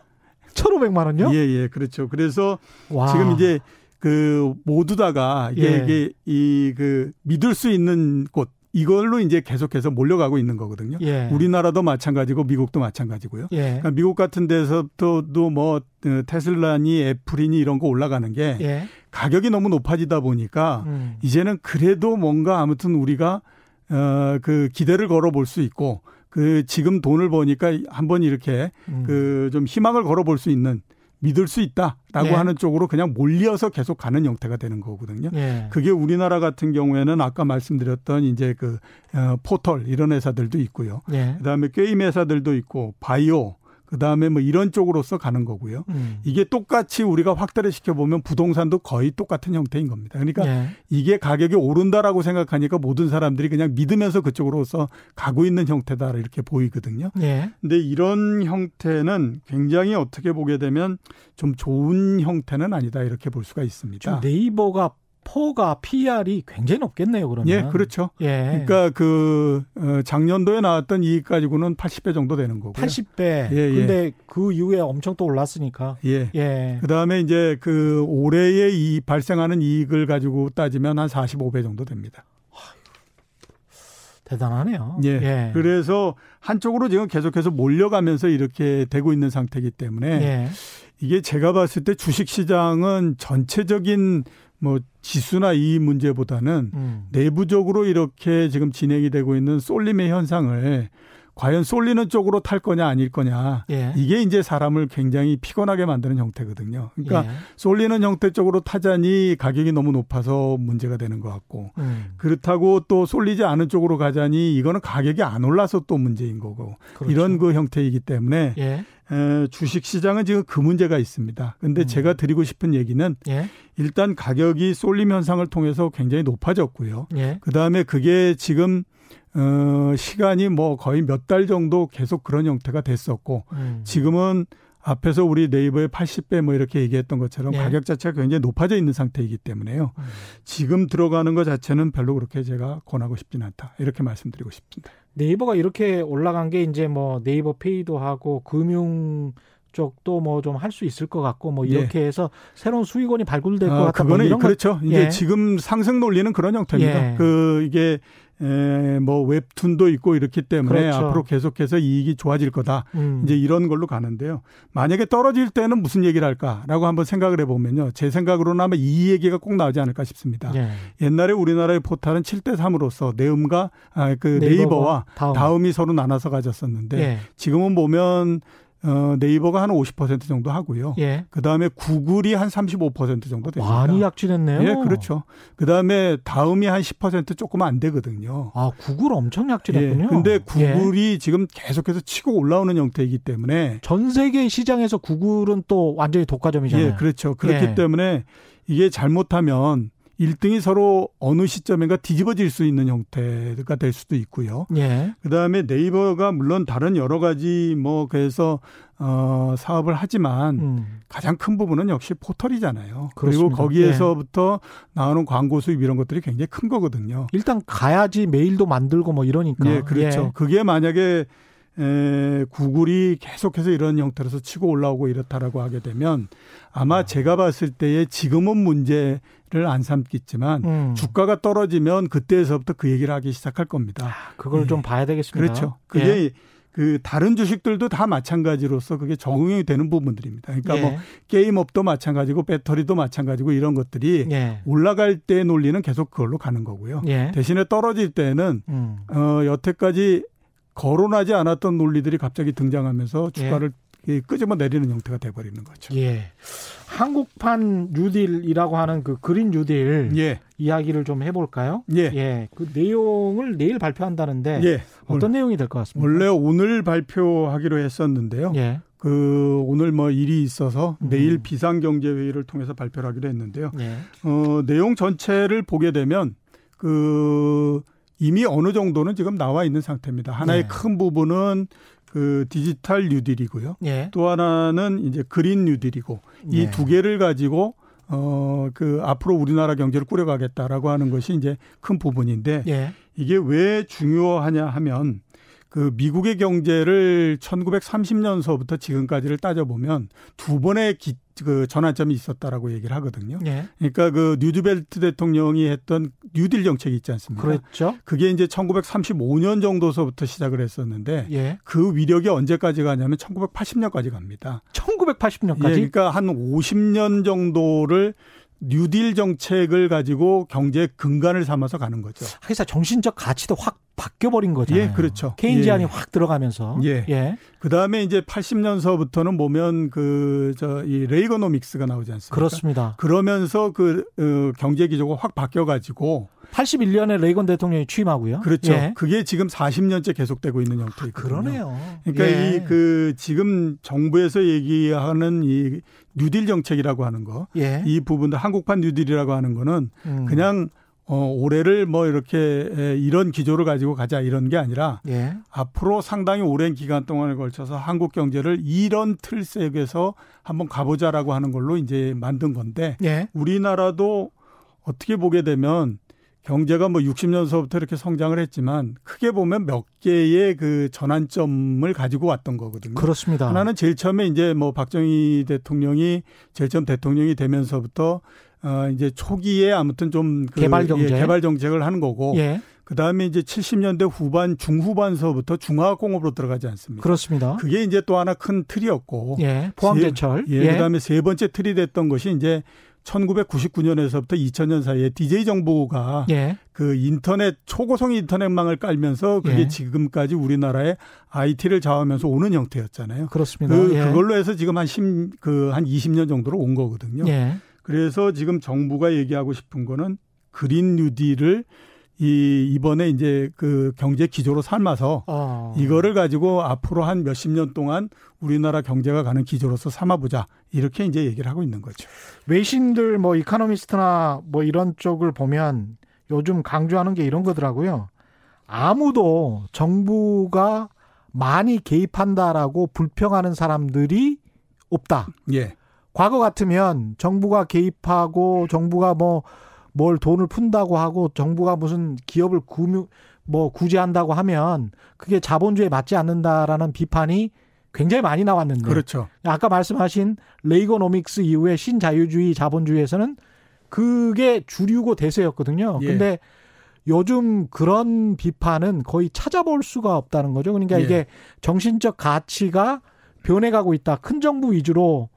Speaker 1: 1,500만 원요?
Speaker 3: 예, 예, 그렇죠. 그래서 와. 지금 이제 그 모두 다가 이게, 예. 이게 이 그 믿을 수 있는 곳 이걸로 이제 계속해서 몰려가고 있는 거거든요. 예. 우리나라도 마찬가지고 미국도 마찬가지고요. 예. 그러니까 미국 같은 데서도 뭐 어, 테슬라니 애플이니 이런 거 올라가는 게 예. 가격이 너무 높아지다 보니까 음. 이제는 그래도 뭔가 아무튼 우리가 어그 기대를 걸어 볼 수 있고 그 지금 돈을 버니까 한번 이렇게 음. 그좀 희망을 걸어 볼 수 있는 믿을 수 있다라고 네. 하는 쪽으로 그냥 몰려서 계속 가는 형태가 되는 거거든요. 네. 그게 우리나라 같은 경우에는 아까 말씀드렸던 이제 그 어, 포털 이런 회사들도 있고요. 네. 그다음에 게임 회사들도 있고 바이오 그 다음에 뭐 이런 쪽으로서 가는 거고요. 음. 이게 똑같이 우리가 확대를 시켜 보면 부동산도 거의 똑같은 형태인 겁니다. 그러니까 예. 이게 가격이 오른다라고 생각하니까 모든 사람들이 그냥 믿으면서 그쪽으로서 가고 있는 형태다 이렇게 보이거든요. 예. 근데 이런 형태는 굉장히 어떻게 보게 되면 좀 좋은 형태는 아니다 이렇게 볼 수가 있습니다.
Speaker 1: 네이버가 포가 PR이 굉장히 높겠네요, 그러면.
Speaker 3: 예, 그렇죠. 예. 그러니까 그 어, 작년도에 나왔던 이익 가지고는 80배 정도 되는 거고요.
Speaker 1: 80배. 예, 예. 근데 그 이후에 엄청 또 올랐으니까.
Speaker 3: 예. 예. 그다음에 이제 그 올해에 이 발생하는 이익을 가지고 따지면 한 45배 정도 됩니다.
Speaker 1: 대단하네요.
Speaker 3: 예. 예. 그래서 한쪽으로 지금 계속해서 몰려가면서 이렇게 되고 있는 상태이기 때문에 예. 이게 제가 봤을 때 주식 시장은 전체적인 뭐 지수나 이 문제보다는 음. 내부적으로 이렇게 지금 진행이 되고 있는 쏠림의 현상을 과연 쏠리는 쪽으로 탈 거냐 아닐 거냐 예. 이게 이제 사람을 굉장히 피곤하게 만드는 형태거든요. 그러니까 예. 쏠리는 형태 쪽으로 타자니 가격이 너무 높아서 문제가 되는 것 같고 음. 그렇다고 또 쏠리지 않은 쪽으로 가자니 이거는 가격이 안 올라서 또 문제인 거고 그렇죠. 이런 그 형태이기 때문에 예. 에, 주식 시장은 지금 그 문제가 있습니다. 근데 음. 제가 드리고 싶은 얘기는 예. 일단 가격이 쏠림 현상을 통해서 굉장히 높아졌고요. 예. 그 다음에 그게 지금 어, 시간이 뭐 거의 몇 달 정도 계속 그런 형태가 됐었고 음. 지금은 앞에서 우리 네이버의 80배 뭐 이렇게 얘기했던 것처럼 예. 가격 자체가 굉장히 높아져 있는 상태이기 때문에요. 음. 지금 들어가는 것 자체는 별로 그렇게 제가 권하고 싶지는 않다. 이렇게 말씀드리고 싶습니다.
Speaker 1: 네이버가 이렇게 올라간 게 이제 뭐 네이버 페이도 하고 금융 쪽도 뭐 좀 할 수 있을 것 같고 뭐 이렇게 예. 해서 새로운 수익원이 발굴될 아, 것 같다.
Speaker 3: 뭐 그거는 뭐 그렇죠. 것. 이제 예. 지금 상승 논리는 그런 형태입니다. 예. 그 이게 에, 뭐 웹툰도 있고 이렇기 때문에 그렇죠. 앞으로 계속해서 이익이 좋아질 거다. 음. 이제 이런 걸로 가는데요. 만약에 떨어질 때는 무슨 얘기를 할까라고 한번 생각을 해보면요. 제 생각으로는 아마 이 얘기가 꼭 나오지 않을까 싶습니다. 예. 옛날에 우리나라의 포탈은 7대 3으로서 네음과 아, 그 네이버와 다음. 이 서로 나눠서 가졌었는데 예. 지금은 보면 어, 네이버가 한 50% 정도 하고요. 예. 그 다음에 구글이 한 35% 정도 됩니다.
Speaker 1: 많이 약진했네요.
Speaker 3: 예, 그렇죠. 그 다음에 다음이 한 10% 조금 안 되거든요.
Speaker 1: 아, 구글 엄청 약진했군요.
Speaker 3: 예. 근데 구글이 예. 지금 계속해서 치고 올라오는 형태이기 때문에
Speaker 1: 전 세계 시장에서 구글은 또 완전히 독과점이잖아요.
Speaker 3: 예, 그렇죠. 그렇기 예. 때문에 이게 잘못하면 1등이 서로 어느 시점인가 뒤집어질 수 있는 형태가 될 수도 있고요. 예. 그다음에 네이버가 물론 다른 여러 가지 뭐 그래서 어 사업을 하지만 음. 가장 큰 부분은 역시 포털이잖아요. 그렇습니다. 그리고 거기에서부터 예. 나오는 광고 수입 이런 것들이 굉장히 큰 거거든요.
Speaker 1: 일단 가야지 메일도 만들고 뭐 이러니까.
Speaker 3: 예, 그렇죠. 예. 그게 만약에 에, 구글이 계속해서 이런 형태로서 치고 올라오고 이렇다라고 하게 되면 아마 아. 제가 봤을 때에 지금은 문제 를안 삼겠지만 음. 주가가 떨어지면 그때에서부터 그 얘기를 하기 시작할 겁니다.
Speaker 1: 아, 그걸 예. 좀 봐야 되겠습니다.
Speaker 3: 그렇죠. 그게 예. 그 다른 주식들도 다 마찬가지로서 그게 적응이 되는 부분들입니다. 그러니까 예. 뭐 게임업도 마찬가지고 배터리도 마찬가지고 이런 것들이 예. 올라갈 때 논리는 계속 그걸로 가는 거고요. 예. 대신에 떨어질 때는 음. 어 여태까지 거론하지 않았던 논리들이 갑자기 등장하면서 주가를 예. 끄집어 내리는 형태가 돼버리는 거죠.
Speaker 1: 예. 한국판 뉴딜이라고 하는 그 그린 뉴딜 예. 이야기를 좀 해볼까요? 예. 예. 그 내용을 내일 발표한다는데 예. 어떤 내용이 될 것 같습니까?
Speaker 3: 원래 오늘 발표하기로 했었는데요. 예. 그 오늘 뭐 일이 있어서 음. 내일 비상경제회의를 통해서 발표를 하기로 했는데요. 예. 어, 내용 전체를 보게 되면 그 이미 어느 정도는 지금 나와 있는 상태입니다. 하나의 네. 큰 부분은 그 디지털 뉴딜이고요. 예. 또 하나는 이제 그린 뉴딜이고 이두 예. 개를 가지고 어 그 앞으로 우리나라 경제를 꾸려가겠다라고 하는 것이 이제 큰 부분인데 예. 이게 왜 중요하냐 하면 그 미국의 경제를 1930년서부터 지금까지를 따져보면 두 번의 기, 그 전환점이 있었다라고 얘기를 하거든요. 예. 그러니까 그 뉴즈벨트 대통령이 했던 뉴딜 정책이 있지 않습니까?
Speaker 1: 그렇죠.
Speaker 3: 그게 이제 1935년 정도서부터 시작을 했었는데 예. 그 위력이 언제까지 가냐면 1980년까지 갑니다.
Speaker 1: 1980년까지? 예,
Speaker 3: 그러니까 한 50년 정도를 뉴딜 정책을 가지고 경제 근간을 삼아서 가는 거죠.
Speaker 1: 회사 정신적 가치도 확 바뀌어버린 거죠.
Speaker 3: 예, 그렇죠.
Speaker 1: 케인지안이 예. 확 들어가면서.
Speaker 3: 예. 예. 그 다음에 이제 80년서부터는 보면 그, 저, 이 레이거노믹스가 나오지 않습니까?
Speaker 1: 그렇습니다.
Speaker 3: 그러면서 그, 어, 경제 기조가 확 바뀌어가지고
Speaker 1: 81년에 레이건 대통령이 취임하고요.
Speaker 3: 그렇죠. 예. 그게 지금 40년째 계속되고 있는 형태이거든요. 아,
Speaker 1: 그러네요.
Speaker 3: 그러니까 예. 이그 지금 정부에서 얘기하는 이 뉴딜 정책이라고 하는 거, 예. 이 부분도 한국판 뉴딜이라고 하는 거는 음. 그냥 어, 올해를 뭐 이렇게 이런 기조를 가지고 가자 이런 게 아니라 예. 앞으로 상당히 오랜 기간 동안에 걸쳐서 한국 경제를 이런 틀 속에서 한번 가보자라고 하는 걸로 이제 만든 건데 예. 우리나라도 어떻게 보게 되면 경제가 뭐 60년서부터 이렇게 성장을 했지만 크게 보면 몇 개의 그 전환점을 가지고 왔던 거거든요.
Speaker 1: 그렇습니다.
Speaker 3: 하나는 제일 처음에 이제 뭐 박정희 대통령이 제일 처음 대통령이 되면서부터 어 이제 초기에 아무튼 좀 그
Speaker 1: 개발 정책
Speaker 3: 예, 개발 정책을 하는 거고 예. 그다음에 이제 70년대 후반 중후반서부터 중화공업으로 들어가지 않습니까?
Speaker 1: 그렇습니다.
Speaker 3: 그게 이제 또 하나 큰 틀이었고
Speaker 1: 예. 포항제철
Speaker 3: 예, 예. 그다음에 세 번째 틀이 됐던 것이 이제 1999년에서부터 2000년 사이에 DJ 정부가 예. 그 인터넷 초고속 인터넷망을 깔면서 그게 예. 지금까지 우리나라의 IT를 좌우하면서 오는 형태였잖아요.
Speaker 1: 그렇습니다.
Speaker 3: 그, 예. 그걸로 해서 지금 한 10, 그한 20년 정도로 온 거거든요.
Speaker 1: 예.
Speaker 3: 그래서 지금 정부가 얘기하고 싶은 거는 그린 뉴딜을 이 이번에 이제 그 경제 기조로 삼아서 어. 이거를 가지고 앞으로 한 몇십 년 동안 우리나라 경제가 가는 기조로서 삼아보자 이렇게 이제 얘기를 하고 있는 거죠.
Speaker 1: 외신들 뭐 이카노미스트나 뭐 이런 쪽을 보면 요즘 강조하는 게 이런 거더라고요. 아무도 정부가 많이 개입한다라고 불평하는 사람들이 없다.
Speaker 3: 예.
Speaker 1: 과거 같으면 정부가 개입하고 정부가 뭐 뭘 돈을 푼다고 하고 정부가 무슨 기업을 구뭐 구제한다고 하면 그게 자본주의에 맞지 않는다라는 비판이 굉장히 많이 나왔는데.
Speaker 3: 그렇죠.
Speaker 1: 아까 말씀하신 레이거노믹스 이후에 신자유주의 자본주의에서는 그게 주류고 대세였거든요. 예. 근데 요즘 그런 비판은 거의 찾아볼 수가 없다는 거죠. 그러니까 예. 이게 정신적 가치가 변해가고 있다. 큰 정부 위주로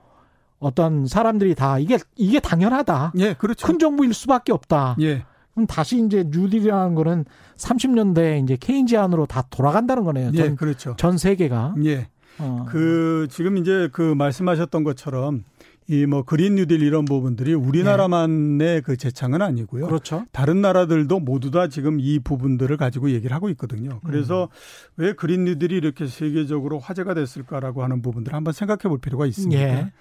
Speaker 1: 어떤 사람들이 다 이게 이게 당연하다.
Speaker 3: 예, 그렇죠.
Speaker 1: 큰 정부일 수밖에 없다.
Speaker 3: 예.
Speaker 1: 그럼 다시 이제 뉴딜이라는 거는 30년대 이제 케인지안으로 다 돌아간다는 거네요. 전,
Speaker 3: 예, 그렇죠.
Speaker 1: 전 세계가.
Speaker 3: 예. 어. 그 지금 이제 그 말씀하셨던 것처럼 이 뭐 그린 뉴딜 이런 부분들이 우리나라만의 네. 그 재창은 아니고요.
Speaker 1: 그렇죠.
Speaker 3: 다른 나라들도 모두 다 지금 이 부분들을 가지고 얘기를 하고 있거든요. 그래서 음. 왜 그린 뉴딜이 이렇게 세계적으로 화제가 됐을까라고 하는 부분들을 한번 생각해 볼 필요가 있습니다. 예.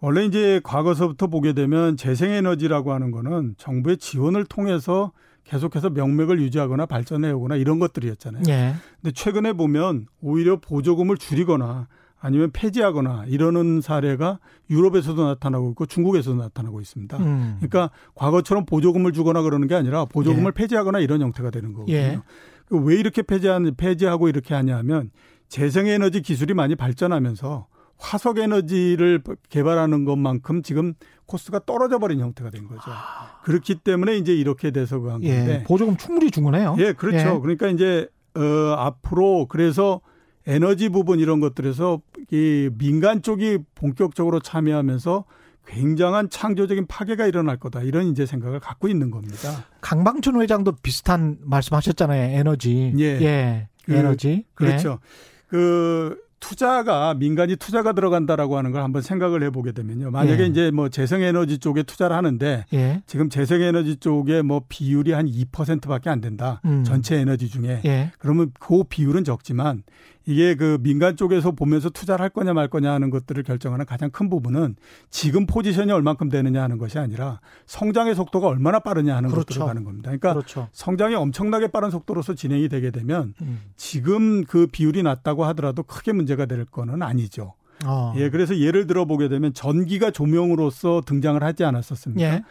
Speaker 3: 원래 이제 과거서부터 보게 되면 재생에너지라고 하는 거는 정부의 지원을 통해서 계속해서 명맥을 유지하거나 발전해 오거나 이런 것들이었잖아요.
Speaker 1: 예.
Speaker 3: 근데 최근에 보면 오히려 보조금을 줄이거나 아니면 폐지하거나 이러는 사례가 유럽에서도 나타나고 있고 중국에서도 나타나고 있습니다. 음. 그러니까 과거처럼 보조금을 주거나 그러는 게 아니라 보조금을 예. 폐지하거나 이런 형태가 되는 거거든요. 예. 그왜 이렇게 폐지하는 폐지하고 이렇게 하냐면 재생에너지 기술이 많이 발전하면서 화석 에너지를 개발하는 것만큼 지금 코스가 떨어져 버린 형태가 된 거죠. 아. 그렇기 때문에 이제 이렇게 돼서 그한 예, 건데.
Speaker 1: 보조금 충분히 준 거네요.
Speaker 3: 예, 그렇죠. 예. 그러니까 이제 어 앞으로 그래서 에너지 부분 이런 것들에서 이 민간 쪽이 본격적으로 참여하면서 굉장한 창조적인 파괴가 일어날 거다 이런 이제 생각을 갖고 있는 겁니다.
Speaker 1: 강방춘 회장도 비슷한 말씀하셨잖아요. 에너지.
Speaker 3: 예.
Speaker 1: 예. 그, 에너지.
Speaker 3: 그렇죠. 예. 그 투자가 민간이 투자가 들어간다라고 하는 걸 한번 생각을 해보게 되면요. 만약에 예. 이제 뭐 재생에너지 쪽에 투자를 하는데 예. 지금 재생에너지 쪽에 뭐 비율이 한 2%밖에 안 된다. 음. 전체 에너지 중에 예. 그러면 그 비율은 적지만 이게 그 민간 쪽에서 보면서 투자를 할 거냐 말 거냐 하는 것들을 결정하는 가장 큰 부분은 지금 포지션이 얼만큼 되느냐 하는 것이 아니라 성장의 속도가 얼마나 빠르냐 하는 그렇죠. 것들을 가는 겁니다. 그러니까 그렇죠. 성장이 엄청나게 빠른 속도로서 진행이 되게 되면 음. 지금 그 비율이 낮다고 하더라도 크게 문제가 될 거는 아니죠. 어. 예, 그래서 예를 들어 보게 되면 전기가 조명으로서 등장을 하지 않았었습니까? 예.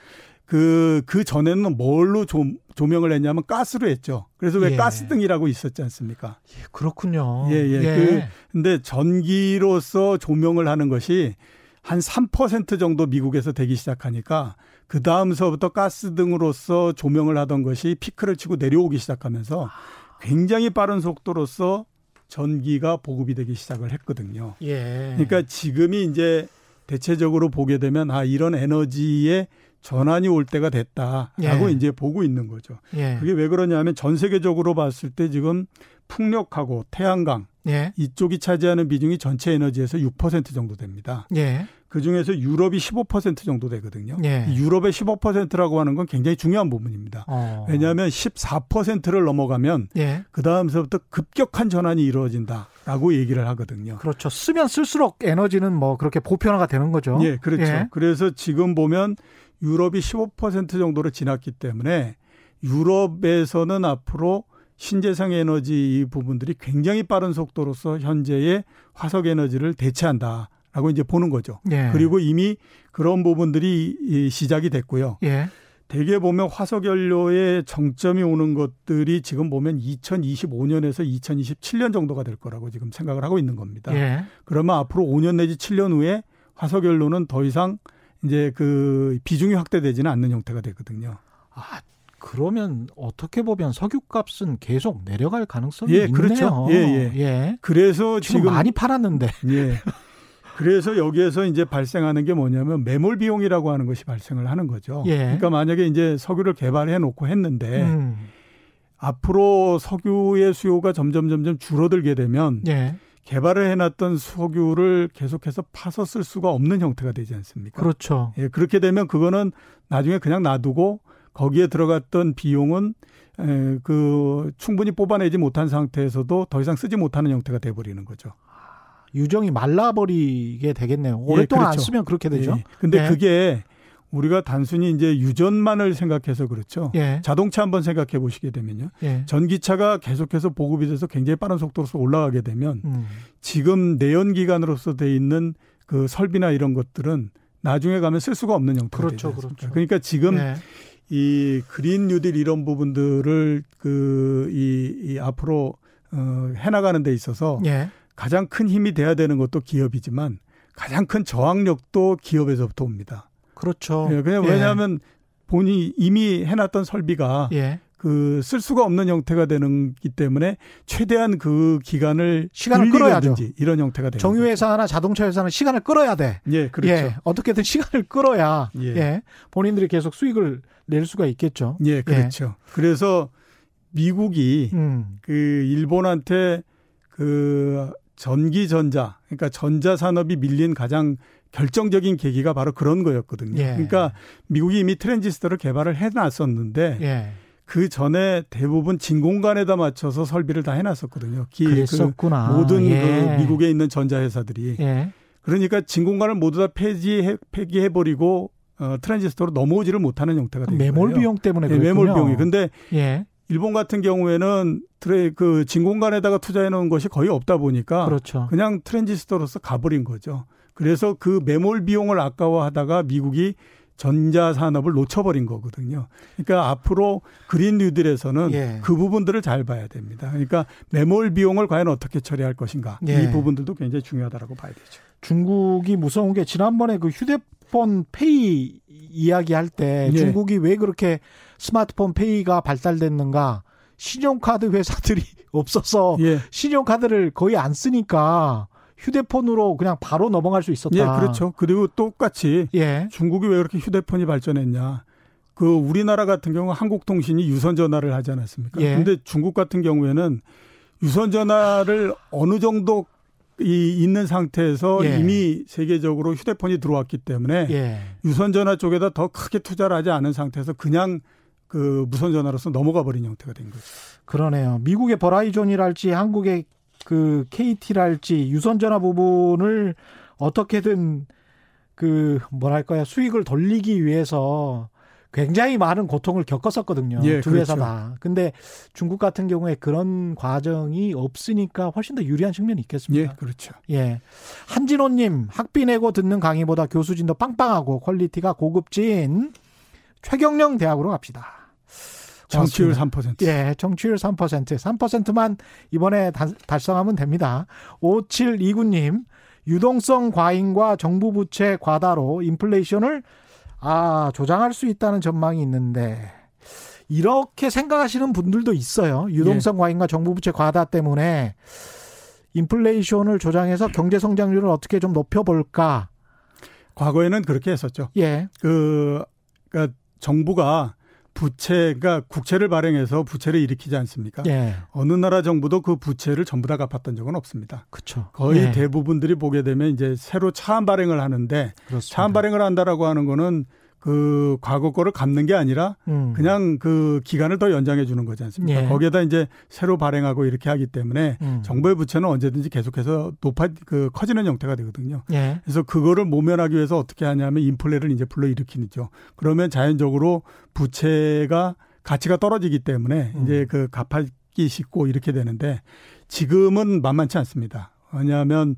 Speaker 3: 그, 그 전에는 뭘로 조, 조명을 했냐면 가스로 했죠. 그래서 왜 예. 가스등이라고 있었지 않습니까?
Speaker 1: 예, 그렇군요.
Speaker 3: 예, 예. 예. 그, 근데 전기로서 조명을 하는 것이 한 3% 정도 미국에서 되기 시작하니까 그 다음서부터 가스등으로서 조명을 하던 것이 피크를 치고 내려오기 시작하면서 굉장히 빠른 속도로서 전기가 보급이 되기 시작을 했거든요.
Speaker 1: 예.
Speaker 3: 그러니까 지금이 이제 대체적으로 보게 되면 아 이런 에너지의 전환이 올 때가 됐다라고 예. 이제 보고 있는 거죠. 예. 그게 왜 그러냐면 전 세계적으로 봤을 때 지금 풍력하고 태양광 예. 이쪽이 차지하는 비중이 전체 에너지에서 6% 정도 됩니다.
Speaker 1: 예.
Speaker 3: 그 중에서 유럽이 15% 정도 되거든요. 예. 유럽의 15%라고 하는 건 굉장히 중요한 부분입니다. 어. 왜냐하면 14%를 넘어가면 예. 그 다음서부터 급격한 전환이 이루어진다라고 얘기를 하거든요.
Speaker 1: 그렇죠. 쓰면 쓸수록 에너지는 뭐 그렇게 보편화가 되는 거죠.
Speaker 3: 예, 그렇죠. 예. 그래서 지금 보면 유럽이 15% 정도를 지났기 때문에 유럽에서는 앞으로 신재생 에너지 이 부분들이 굉장히 빠른 속도로서 현재의 화석 에너지를 대체한다. 라고 이제 보는 거죠. 예. 그리고 이미 그런 부분들이 시작이 됐고요. 예. 대개 보면 화석연료의 정점이 오는 것들이 지금 보면 2025년에서 2027년 정도가 될 거라고 지금 생각을 하고 있는 겁니다. 예. 그러면 앞으로 5년 내지 7년 후에 화석연료는 더 이상 이제 그 비중이 확대되지는 않는 형태가 되거든요.
Speaker 1: 아, 그러면 어떻게 보면 석유값은 계속 내려갈 가능성이 예, 그렇죠. 있네요.
Speaker 3: 예, 예. 예. 그래서 지금,
Speaker 1: 지금 많이 팔았는데.
Speaker 3: 예. 그래서 여기에서 이제 발생하는 게 뭐냐면 매몰 비용이라고 하는 것이 발생을 하는 거죠. 예. 그러니까 만약에 이제 석유를 개발해 놓고 했는데 음. 앞으로 석유의 수요가 점점 점점 줄어들게 되면 예. 개발을 해놨던 석유를 계속해서 파서 쓸 수가 없는 형태가 되지 않습니까?
Speaker 1: 그렇죠.
Speaker 3: 예, 그렇게 되면 그거는 나중에 그냥 놔두고 거기에 들어갔던 비용은 에, 그 충분히 뽑아내지 못한 상태에서도 더 이상 쓰지 못하는 형태가 돼버리는 거죠.
Speaker 1: 유정이 말라버리게 되겠네요. 예, 오랫동안 예, 그렇죠. 안 쓰면 그렇게 되죠. 예.
Speaker 3: 근데 예. 그게 우리가 단순히 이제 유전만을 생각해서 그렇죠. 예. 자동차 한번 생각해 보시게 되면요. 예. 전기차가 계속해서 보급이 돼서 굉장히 빠른 속도로서 올라가게 되면 음. 지금 내연기관으로서 돼 있는 그 설비나 이런 것들은 나중에 가면 쓸 수가 없는 형태가 그렇죠, 되죠. 그렇죠. 그러니까 지금 예. 이 그린 뉴딜 이런 부분들을 그이 이 앞으로 어 해나가는 데 있어서 예. 가장 큰 힘이 돼야 되는 것도 기업이지만 가장 큰 저항력도 기업에서부터 옵니다.
Speaker 1: 그렇죠.
Speaker 3: 예, 그냥 예. 왜냐하면 본인이 이미 해놨던 설비가 예. 그쓸 수가 없는 형태가 되는기 때문에 최대한 그 기간을
Speaker 1: 시간을 끌어야죠.
Speaker 3: 이런 형태가 되는
Speaker 1: 정유 회사나 자동차 회사는 시간을 끌어야 돼.
Speaker 3: 예, 그렇죠. 예,
Speaker 1: 어떻게든 시간을 끌어야 예. 예. 본인들이 계속 수익을 낼 수가 있겠죠.
Speaker 3: 예, 그렇죠. 그래서 미국이 음. 그 일본한테 그 전기 전자 그러니까 전자 산업이 밀린 가장 결정적인 계기가 바로 그런 거였거든요. 예. 그러니까 미국이 이미 트랜지스터를 개발을 해놨었는데 예. 그 전에 대부분 진공관에다 맞춰서 설비를 다 해놨었거든요.
Speaker 1: 기, 그랬었구나.
Speaker 3: 그 모든 예. 그 미국에 있는 전자회사들이 예. 그러니까 진공관을 모두 다 폐지해 폐기해버리고 어, 트랜지스터로 넘어오지를 못하는 형태가 된
Speaker 1: 매몰
Speaker 3: 거예요.
Speaker 1: 비용 때문에 네, 매몰
Speaker 3: 비용이. 근데 예. 일본 같은 경우에는 트레 그 진공관에다가 투자해 놓은 것이 거의 없다 보니까 그렇죠. 그냥 트랜지스터로서 가버린 거죠. 그래서 그 매몰 비용을 아까워하다가 미국이 전자 산업을 놓쳐버린 거거든요. 그러니까 앞으로 그린 뉴딜에서는 예. 그 부분들을 잘 봐야 됩니다. 그러니까 매몰 비용을 과연 어떻게 처리할 것인가 예. 이 부분들도 굉장히 중요하다라고 봐야 되죠.
Speaker 1: 중국이 무서운 게 지난번에 그 휴대폰 페이 이야기할 때 예. 중국이 왜 그렇게 스마트폰 페이가 발달됐는가 신용카드 회사들이 없어서 예. 신용카드를 거의 안 쓰니까 휴대폰으로 그냥 바로 넘어갈 수 있었다.
Speaker 3: 예, 그렇죠. 그리고 똑같이 예. 중국이 왜 그렇게 휴대폰이 발전했냐. 그 우리나라 같은 경우 한국통신이 유선 전화를 하지 않았습니까? 예. 근데 중국 같은 경우에는 유선 전화를 어느 정도 이 있는 상태에서 예. 이미 세계적으로 휴대폰이 들어왔기 때문에 예. 유선 전화 쪽에다 더 크게 투자를 하지 않은 상태에서 그냥 그 무선 전화로서 넘어가 버린 형태가 된 거죠.
Speaker 1: 그러네요. 미국의 Verizon이랄지 한국의 그 KT랄지 유선 전화 부분을 어떻게든 그 뭐랄까요 수익을 돌리기 위해서 굉장히 많은 고통을 겪었었거든요. 예, 두 회사 그렇죠. 다. 근데 중국 같은 경우에 그런 과정이 없으니까 훨씬 더 유리한 측면이 있겠습니다.
Speaker 3: 예, 그렇죠.
Speaker 1: 예. 한진호 님, 학비 내고 듣는 강의보다 교수진도 빵빵하고 quality가 고급진 최경령 대학으로 갑시다.
Speaker 3: 정치율 3%.
Speaker 1: 예, 정치율 3%. 3%만 이번에 달성하면 됩니다. 5729님, 유동성 과잉과 정부 부채 과다로 인플레이션을 아, 조장할 수 있다는 전망이 있는데 이렇게 생각하시는 분들도 있어요. 유동성 예. 과잉과 정부 부채 과다 때문에 인플레이션을 조장해서 경제 성장률을 어떻게 좀 높여 볼까?
Speaker 3: 과거에는 그렇게 했었죠. 예. 그 그러니까 정부가 부채가 국채를 발행해서 부채를 일으키지 않습니까? 예. 어느 나라 정부도 그 부채를 전부 다 갚았던 적은 없습니다.
Speaker 1: 그렇죠.
Speaker 3: 거의 예. 대부분들이 보게 되면 이제 새로 차안 발행을 하는데 그렇습니다. 차안 발행을 한다라고 하는 거는 그 과거 거를 갚는 게 아니라 음. 그냥 그 기간을 더 연장해 주는 거지 않습니까? 예. 거기에다 이제 새로 발행하고 이렇게 하기 때문에 음. 정부의 부채는 언제든지 계속해서 높아 그 커지는 형태가 되거든요. 예. 그래서 그거를 모면하기 위해서 어떻게 하냐면 인플레를 이제 불러 일으키죠. 그러면 자연적으로 부채가 가치가 떨어지기 때문에 음. 이제 그 갚기 쉽고 이렇게 되는데 지금은 만만치 않습니다. 왜냐하면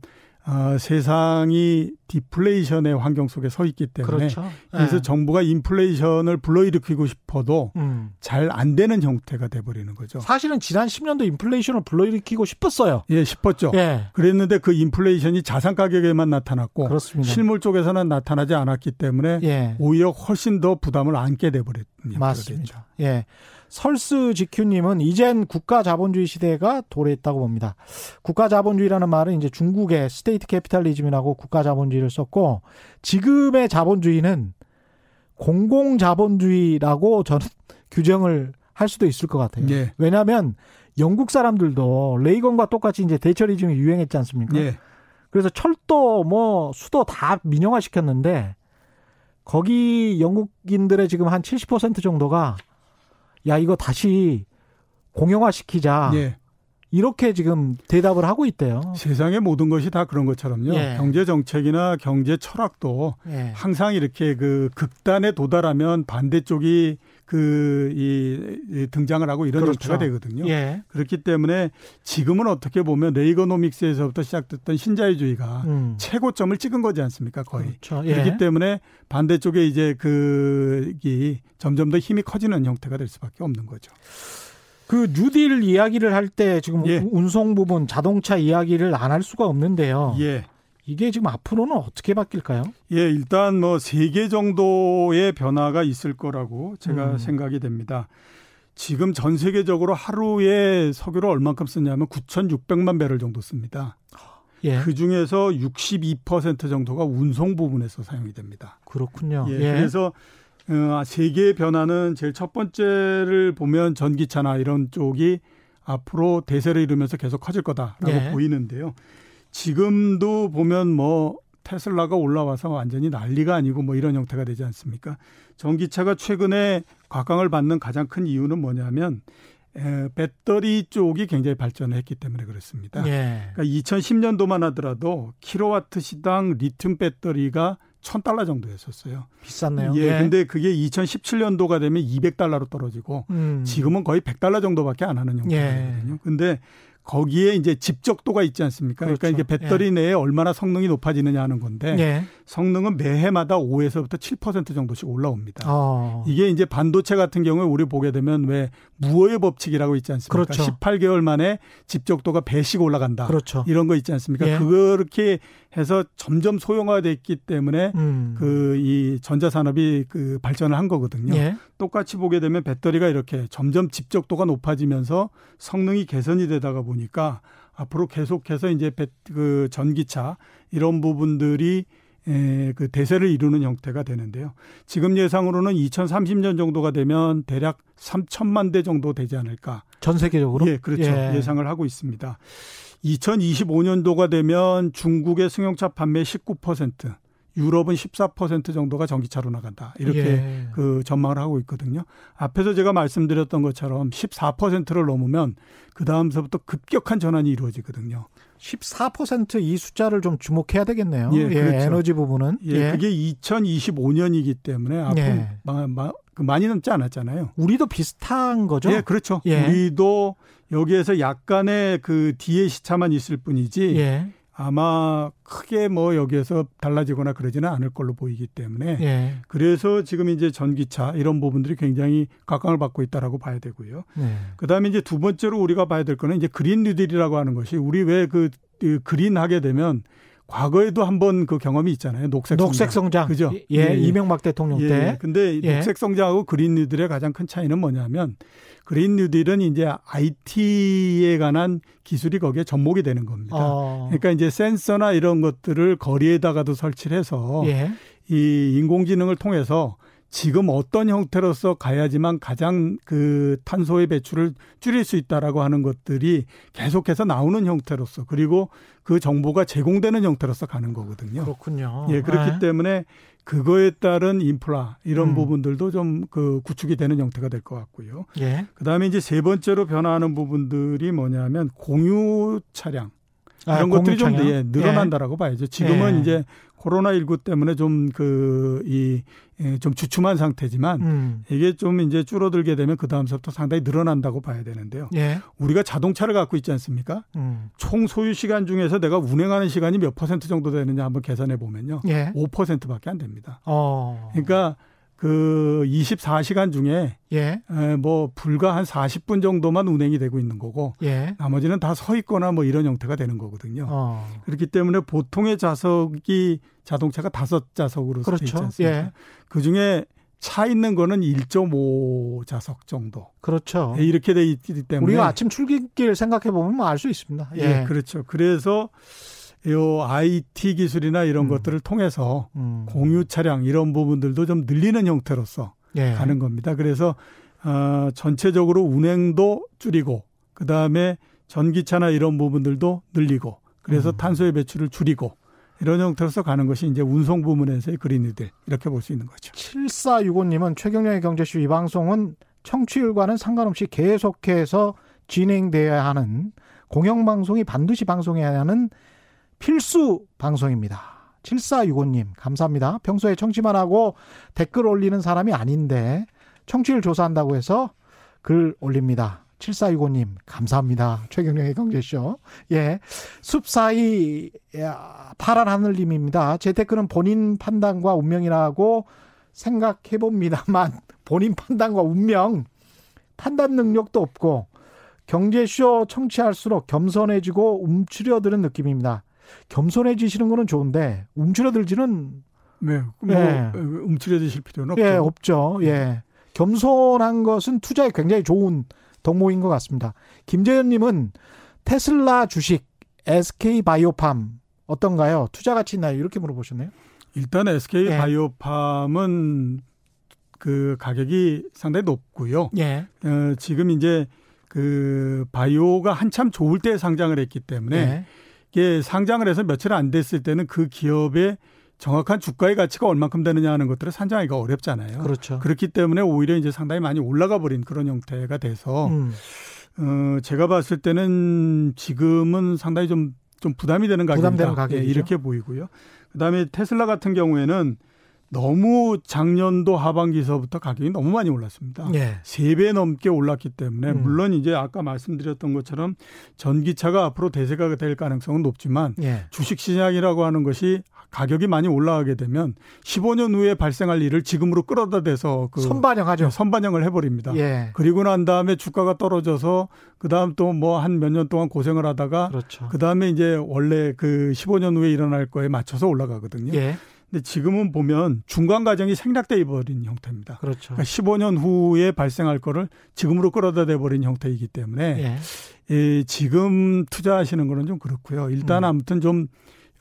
Speaker 3: 어, 세상이 디플레이션의 환경 속에 서 있기 때문에 그렇죠. 그래서 네. 정부가 인플레이션을 불러일으키고 싶어도 음. 잘안 되는 형태가 돼 버리는 거죠.
Speaker 1: 사실은 지난 10년도 인플레이션을 불러일으키고 싶었어요.
Speaker 3: 예, 싶었죠. 예. 그랬는데 그 인플레이션이 자산 가격에만 나타났고
Speaker 1: 그렇습니다.
Speaker 3: 실물 쪽에서는 나타나지 않았기 때문에 예. 오히려 훨씬 더 부담을 안게 돼 버렸
Speaker 1: 맞습니다. 예. 설스 지큐님은 이젠 국가 자본주의 시대가 도래했다고 봅니다. 국가 자본주의라는 말은 이제 중국의 state capitalism이라고 국가 자본주의를 썼고 지금의 자본주의는 공공 자본주의라고 저는 규정을 할 수도 있을 것 같아요. 예. 왜냐하면 영국 사람들도 레이건과 똑같이 이제 대처리즘이 유행했지 않습니까? 예. 그래서 철도 뭐 수도 다 민영화 시켰는데 거기 영국인들의 지금 한 70% 정도가 야 이거 다시 공영화 시키자. 예. 이렇게 지금 대답을 하고 있대요.
Speaker 3: 세상의 모든 것이 다 그런 것처럼요. 예. 경제 정책이나 경제 철학도 예. 항상 이렇게 그 극단에 도달하면 반대쪽이 그, 이, 등장을 하고 이런 그렇죠. 형태가 되거든요. 예. 그렇기 때문에 지금은 어떻게 보면 레이거노믹스에서부터 시작됐던 신자유주의가 음. 최고점을 찍은 거지 않습니까? 거의. 그렇죠. 예. 그렇기 때문에 반대쪽에 이제 그, 이 점점 더 힘이 커지는 형태가 될 수밖에 없는 거죠.
Speaker 1: 그 뉴딜 이야기를 할 때 지금 예. 운송 부분 자동차 이야기를 안 할 수가 없는데요. 예. 이게 지금 앞으로는 어떻게 바뀔까요?
Speaker 3: 예, 일단 뭐 세 개 정도의 변화가 있을 거라고 제가 음. 생각이 됩니다. 지금 전 세계적으로 하루에 석유를 얼만큼 쓰냐면 9,600만 배럴 정도 씁니다. 예. 그 중에서 62% 정도가 운송 부분에서 사용이 됩니다.
Speaker 1: 그렇군요.
Speaker 3: 예, 예. 그래서 어, 세계의 변화는 제일 첫 번째를 보면 전기차나 이런 쪽이 앞으로 대세를 이루면서 계속 커질 거다라고 예. 보이는데요. 지금도 보면 뭐 테슬라가 올라와서 완전히 난리가 아니고 뭐 이런 형태가 되지 않습니까? 전기차가 최근에 곽강을 받는 가장 큰 이유는 뭐냐면 에, 배터리 쪽이 굉장히 발전을 했기 때문에 그렇습니다. 예. 그러니까 2010년도만 하더라도 킬로와트 시당 리튬 배터리가 1000달러 정도였었어요.
Speaker 1: 비쌌네요.
Speaker 3: 예, 예. 근데 그게 2017년도가 되면 200달러로 떨어지고 음. 지금은 거의 100달러 정도밖에 안 하는 형태거든요. 예. 근데 거기에 이제 집적도가 있지 않습니까? 그러니까 그렇죠. 그러니까 이게 배터리 예. 내에 얼마나 성능이 높아지느냐 하는 건데 예. 성능은 매해마다 5에서부터 7% 정도씩 올라옵니다. 어. 이게 이제 반도체 같은 경우에 우리 보게 되면 왜 무어의 법칙이라고 있지 않습니까? 그렇죠. 18개월 만에 집적도가 배씩 올라간다. 그렇죠. 이런 거 있지 않습니까? 예. 그렇게 해서 점점 소형화됐기 때문에 음. 그이 전자산업이 그 발전을 한 거거든요. 예. 똑같이 보게 되면 배터리가 이렇게 점점 집적도가 높아지면서 성능이 개선이 되다가 보니까 앞으로 계속해서 이제 배, 그 전기차 이런 부분들이 에, 그 대세를 이루는 형태가 되는데요. 지금 예상으로는 2030년 정도가 되면 대략 3천만 대 정도 되지 않을까.
Speaker 1: 전 세계적으로?
Speaker 3: 예, 그렇죠. 예. 상을 하고 있습니다. 2025년도가 되면 중국의 승용차 판매 19%, 유럽은 14% 정도가 전기차로 나간다. 이렇게 예. 그 전망을 하고 있거든요. 앞에서 제가 말씀드렸던 것처럼 14%를 넘으면 그 다음서부터 급격한 전환이 이루어지거든요.
Speaker 1: 14%이 숫자를 좀 주목해야 되겠네요. 예, 예 그렇죠. 에너지 부분은.
Speaker 3: 예, 예, 그게 2025년이기 때문에 앞으로 예. 마, 마, 그 많이 넘지 않았잖아요.
Speaker 1: 우리도 비슷한 거죠?
Speaker 3: 예, 그렇죠. 예. 우리도 여기에서 약간의 그 뒤에 시차만 있을 뿐이지 예. 아마 크게 뭐 여기에서 달라지거나 그러지는 않을 걸로 보이기 때문에 예. 그래서 지금 이제 전기차 이런 부분들이 굉장히 각광을 받고 있다라고 봐야 되고요. 예. 그다음에 이제 두 번째로 우리가 봐야 될 거는 이제 그린 뉴딜이라고 하는 것이 우리 왜그 그 그린 하게 되면 과거에도 한번 그 경험이 있잖아요. 녹색,
Speaker 1: 녹색 성장. 그죠? 예, 예, 예. 이명박 대통령 예. 때.
Speaker 3: 근데 예. 녹색 성장하고 그린 뉴딜의 가장 큰 차이는 뭐냐면 그린 뉴딜은 이제 IT에 관한 기술이 거기에 접목이 되는 겁니다. 어. 그러니까 이제 센서나 이런 것들을 거리에다가도 설치를 해서 예. 이 인공지능을 통해서 지금 어떤 형태로서 가야지만 가장 그 탄소의 배출을 줄일 수 있다라고 하는 것들이 계속해서 나오는 형태로서 그리고 그 정보가 제공되는 형태로서 가는 거거든요.
Speaker 1: 그렇군요.
Speaker 3: 예, 그렇기 네. 때문에 그거에 따른 인프라 이런 음. 부분들도 좀 그 구축이 되는 형태가 될 것 같고요. 예. 그다음에 이제 세 번째로 변화하는 부분들이 뭐냐면 공유 차량 아, 이런 아, 것들이 좀 예, 늘어난다라고 예. 봐야죠. 지금은 예. 이제 코로나 19 때문에 좀 그, 이, 예, 좀 주춤한 상태지만 음. 이게 좀 이제 줄어들게 되면 그 다음서부터 상당히 늘어난다고 봐야 되는데요. 예. 우리가 자동차를 갖고 있지 않습니까? 음. 총 소유 시간 중에서 내가 운행하는 시간이 몇 퍼센트 정도 되느냐 한번 계산해 보면요. 예. 5%밖에 안 됩니다. 어. 그러니까 그 24시간 중에 예. 뭐 불과 한 40분 정도만 운행이 되고 있는 거고 예. 나머지는 다 서 있거나 뭐 이런 형태가 되는 거거든요. 어. 그렇기 때문에 보통의 좌석이 자동차가 다섯 좌석으로 그렇죠. 있지 않습니까? 예. 그 중에 차 있는 거는 1.5 좌석 정도.
Speaker 1: 그렇죠.
Speaker 3: 네, 이렇게 돼 있기 때문에
Speaker 1: 우리가 아침 출근길 생각해 보면 알 수 있습니다.
Speaker 3: 예. 예, 그렇죠. 그래서 요 IT 기술이나 이런 음. 것들을 통해서 음. 공유 차량 이런 부분들도 좀 늘리는 형태로서 예. 가는 겁니다. 그래서 어, 전체적으로 운행도 줄이고 그 다음에 전기차나 이런 부분들도 늘리고 그래서 음. 탄소의 배출을 줄이고 이런 형태로서 가는 것이 이제 운송 부문에서의 그린이들 이렇게 볼 수 있는 거죠.
Speaker 1: 7465님은 최경영의 경제쇼 이 방송은 청취율과는 상관없이 계속해서 진행돼야 하는 공영방송이 반드시 방송해야 하는 필수 방송입니다. 7465님, 감사합니다. 평소에 청취만 하고 댓글 올리는 사람이 아닌데, 청취를 조사한다고 해서 글 올립니다. 7465님, 감사합니다. 최경영의 경제쇼. 예. 숲 사이, 파란 하늘님입니다. 재테크는 본인 판단과 운명이라고 생각해봅니다만, 본인 판단과 운명, 판단 능력도 없고, 경제쇼 청취할수록 겸손해지고 움츠려드는 느낌입니다. 겸손해지시는 거는 좋은데 움츠러들지는
Speaker 3: 네, 뭐 예. 움츠려드실 필요는 없죠.
Speaker 1: 예, 없죠. 예. 겸손한 것은 투자에 굉장히 좋은 덕목인 것 같습니다. 김재현님은 테슬라 주식, SK 바이오팜 어떤가요? 투자 가치 있나요? 이렇게 물어보셨네요.
Speaker 3: 일단 SK 예. 바이오팜은 그 가격이 상당히 높고요. 예. 어, 지금 이제 그 바이오가 한참 좋을 때 상장을 했기 때문에 예. 이게 상장을 해서 며칠 안 됐을 때는 그 기업의 정확한 주가의 가치가 얼만큼 되느냐 하는 것들을 산정하기가 어렵잖아요.
Speaker 1: 그렇죠.
Speaker 3: 그렇기 때문에 오히려 이제 상당히 많이 올라가 버린 그런 형태가 돼서 음. 어, 제가 봤을 때는 지금은 상당히 좀, 좀 부담이 되는 가격이다. 예, 이렇게 보이고요. 그다음에 테슬라 같은 경우에는 너무 작년도 하반기서부터 가격이 너무 많이 올랐습니다. 예. 3배 넘게 올랐기 때문에 음. 물론 이제 아까 말씀드렸던 것처럼 전기차가 앞으로 대세가 될 가능성은 높지만 예. 주식 시장이라고 하는 것이 가격이 많이 올라가게 되면 15년 후에 발생할 일을 지금으로 끌어다 대서
Speaker 1: 그 선반영하죠. 네,
Speaker 3: 선반영을 해버립니다. 예. 그리고 난 다음에 주가가 떨어져서 그 다음 또 뭐 한 몇 년 동안 고생을 하다가 그렇죠. 그 다음에 이제 원래 그 15년 후에 일어날 거에 맞춰서 올라가거든요. 예. 근데 지금은 보면 중간 과정이 생략돼 버린 형태입니다.
Speaker 1: 그렇죠.
Speaker 3: 그러니까 15년 후에 발생할 거를 지금으로 끌어다 대 버린 형태이기 때문에 예. 예, 지금 투자하시는 거는 좀 그렇고요. 일단 음. 아무튼 좀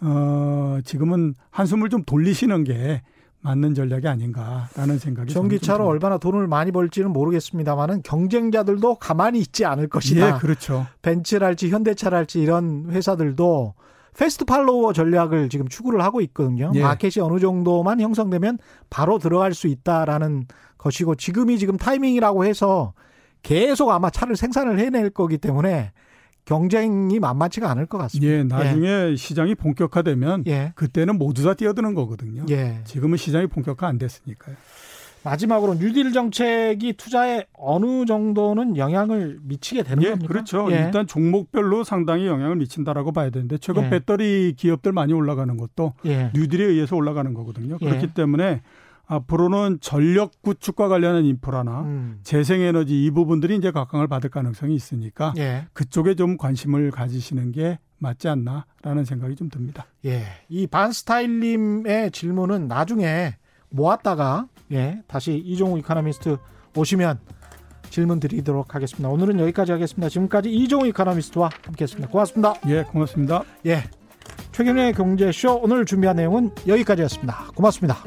Speaker 3: 어, 지금은 한숨을 좀 돌리시는 게 맞는 전략이 아닌가라는 생각이
Speaker 1: 전기차로 얼마나 돈을 많이 벌지는 모르겠습니다만은 경쟁자들도 가만히 있지 않을 것이다.
Speaker 3: 예, 그렇죠.
Speaker 1: 벤츠랄지 현대차랄지 이런 회사들도 패스트 팔로워 전략을 지금 추구를 하고 있거든요. 예. 마켓이 어느 정도만 형성되면 바로 들어갈 수 있다라는 것이고 지금이 지금 타이밍이라고 해서 계속 아마 차를 생산을 해낼 거기 때문에 경쟁이 만만치가 않을 것 같습니다.
Speaker 3: 예, 나중에 예. 시장이 본격화되면 예. 그때는 모두 다 뛰어드는 거거든요. 예. 지금은 시장이 본격화 안 됐으니까요.
Speaker 1: 마지막으로 뉴딜 정책이 투자에 어느 정도는 영향을 미치게 되는
Speaker 3: 예,
Speaker 1: 겁니까?
Speaker 3: 그렇죠. 예. 일단 종목별로 상당히 영향을 미친다라고 봐야 되는데 최근 예. 배터리 기업들 많이 올라가는 것도 예. 뉴딜에 의해서 올라가는 거거든요. 예. 그렇기 때문에 앞으로는 전력 구축과 관련한 인프라나 음. 재생에너지 이 부분들이 이제 각광을 받을 가능성이 있으니까 예. 그쪽에 좀 관심을 가지시는 게 맞지 않나라는 생각이 좀 듭니다.
Speaker 1: 예. 이 반스타일님의 질문은 나중에 모았다가 예, 다시 이종우 이카노미스트 오시면 질문 드리도록 하겠습니다. 오늘은 여기까지 하겠습니다. 지금까지 이종우 이카노미스트와 함께했습니다. 고맙습니다.
Speaker 3: 예, 고맙습니다.
Speaker 1: 예. 최경련의 경제쇼 오늘 준비한 내용은 여기까지였습니다. 고맙습니다.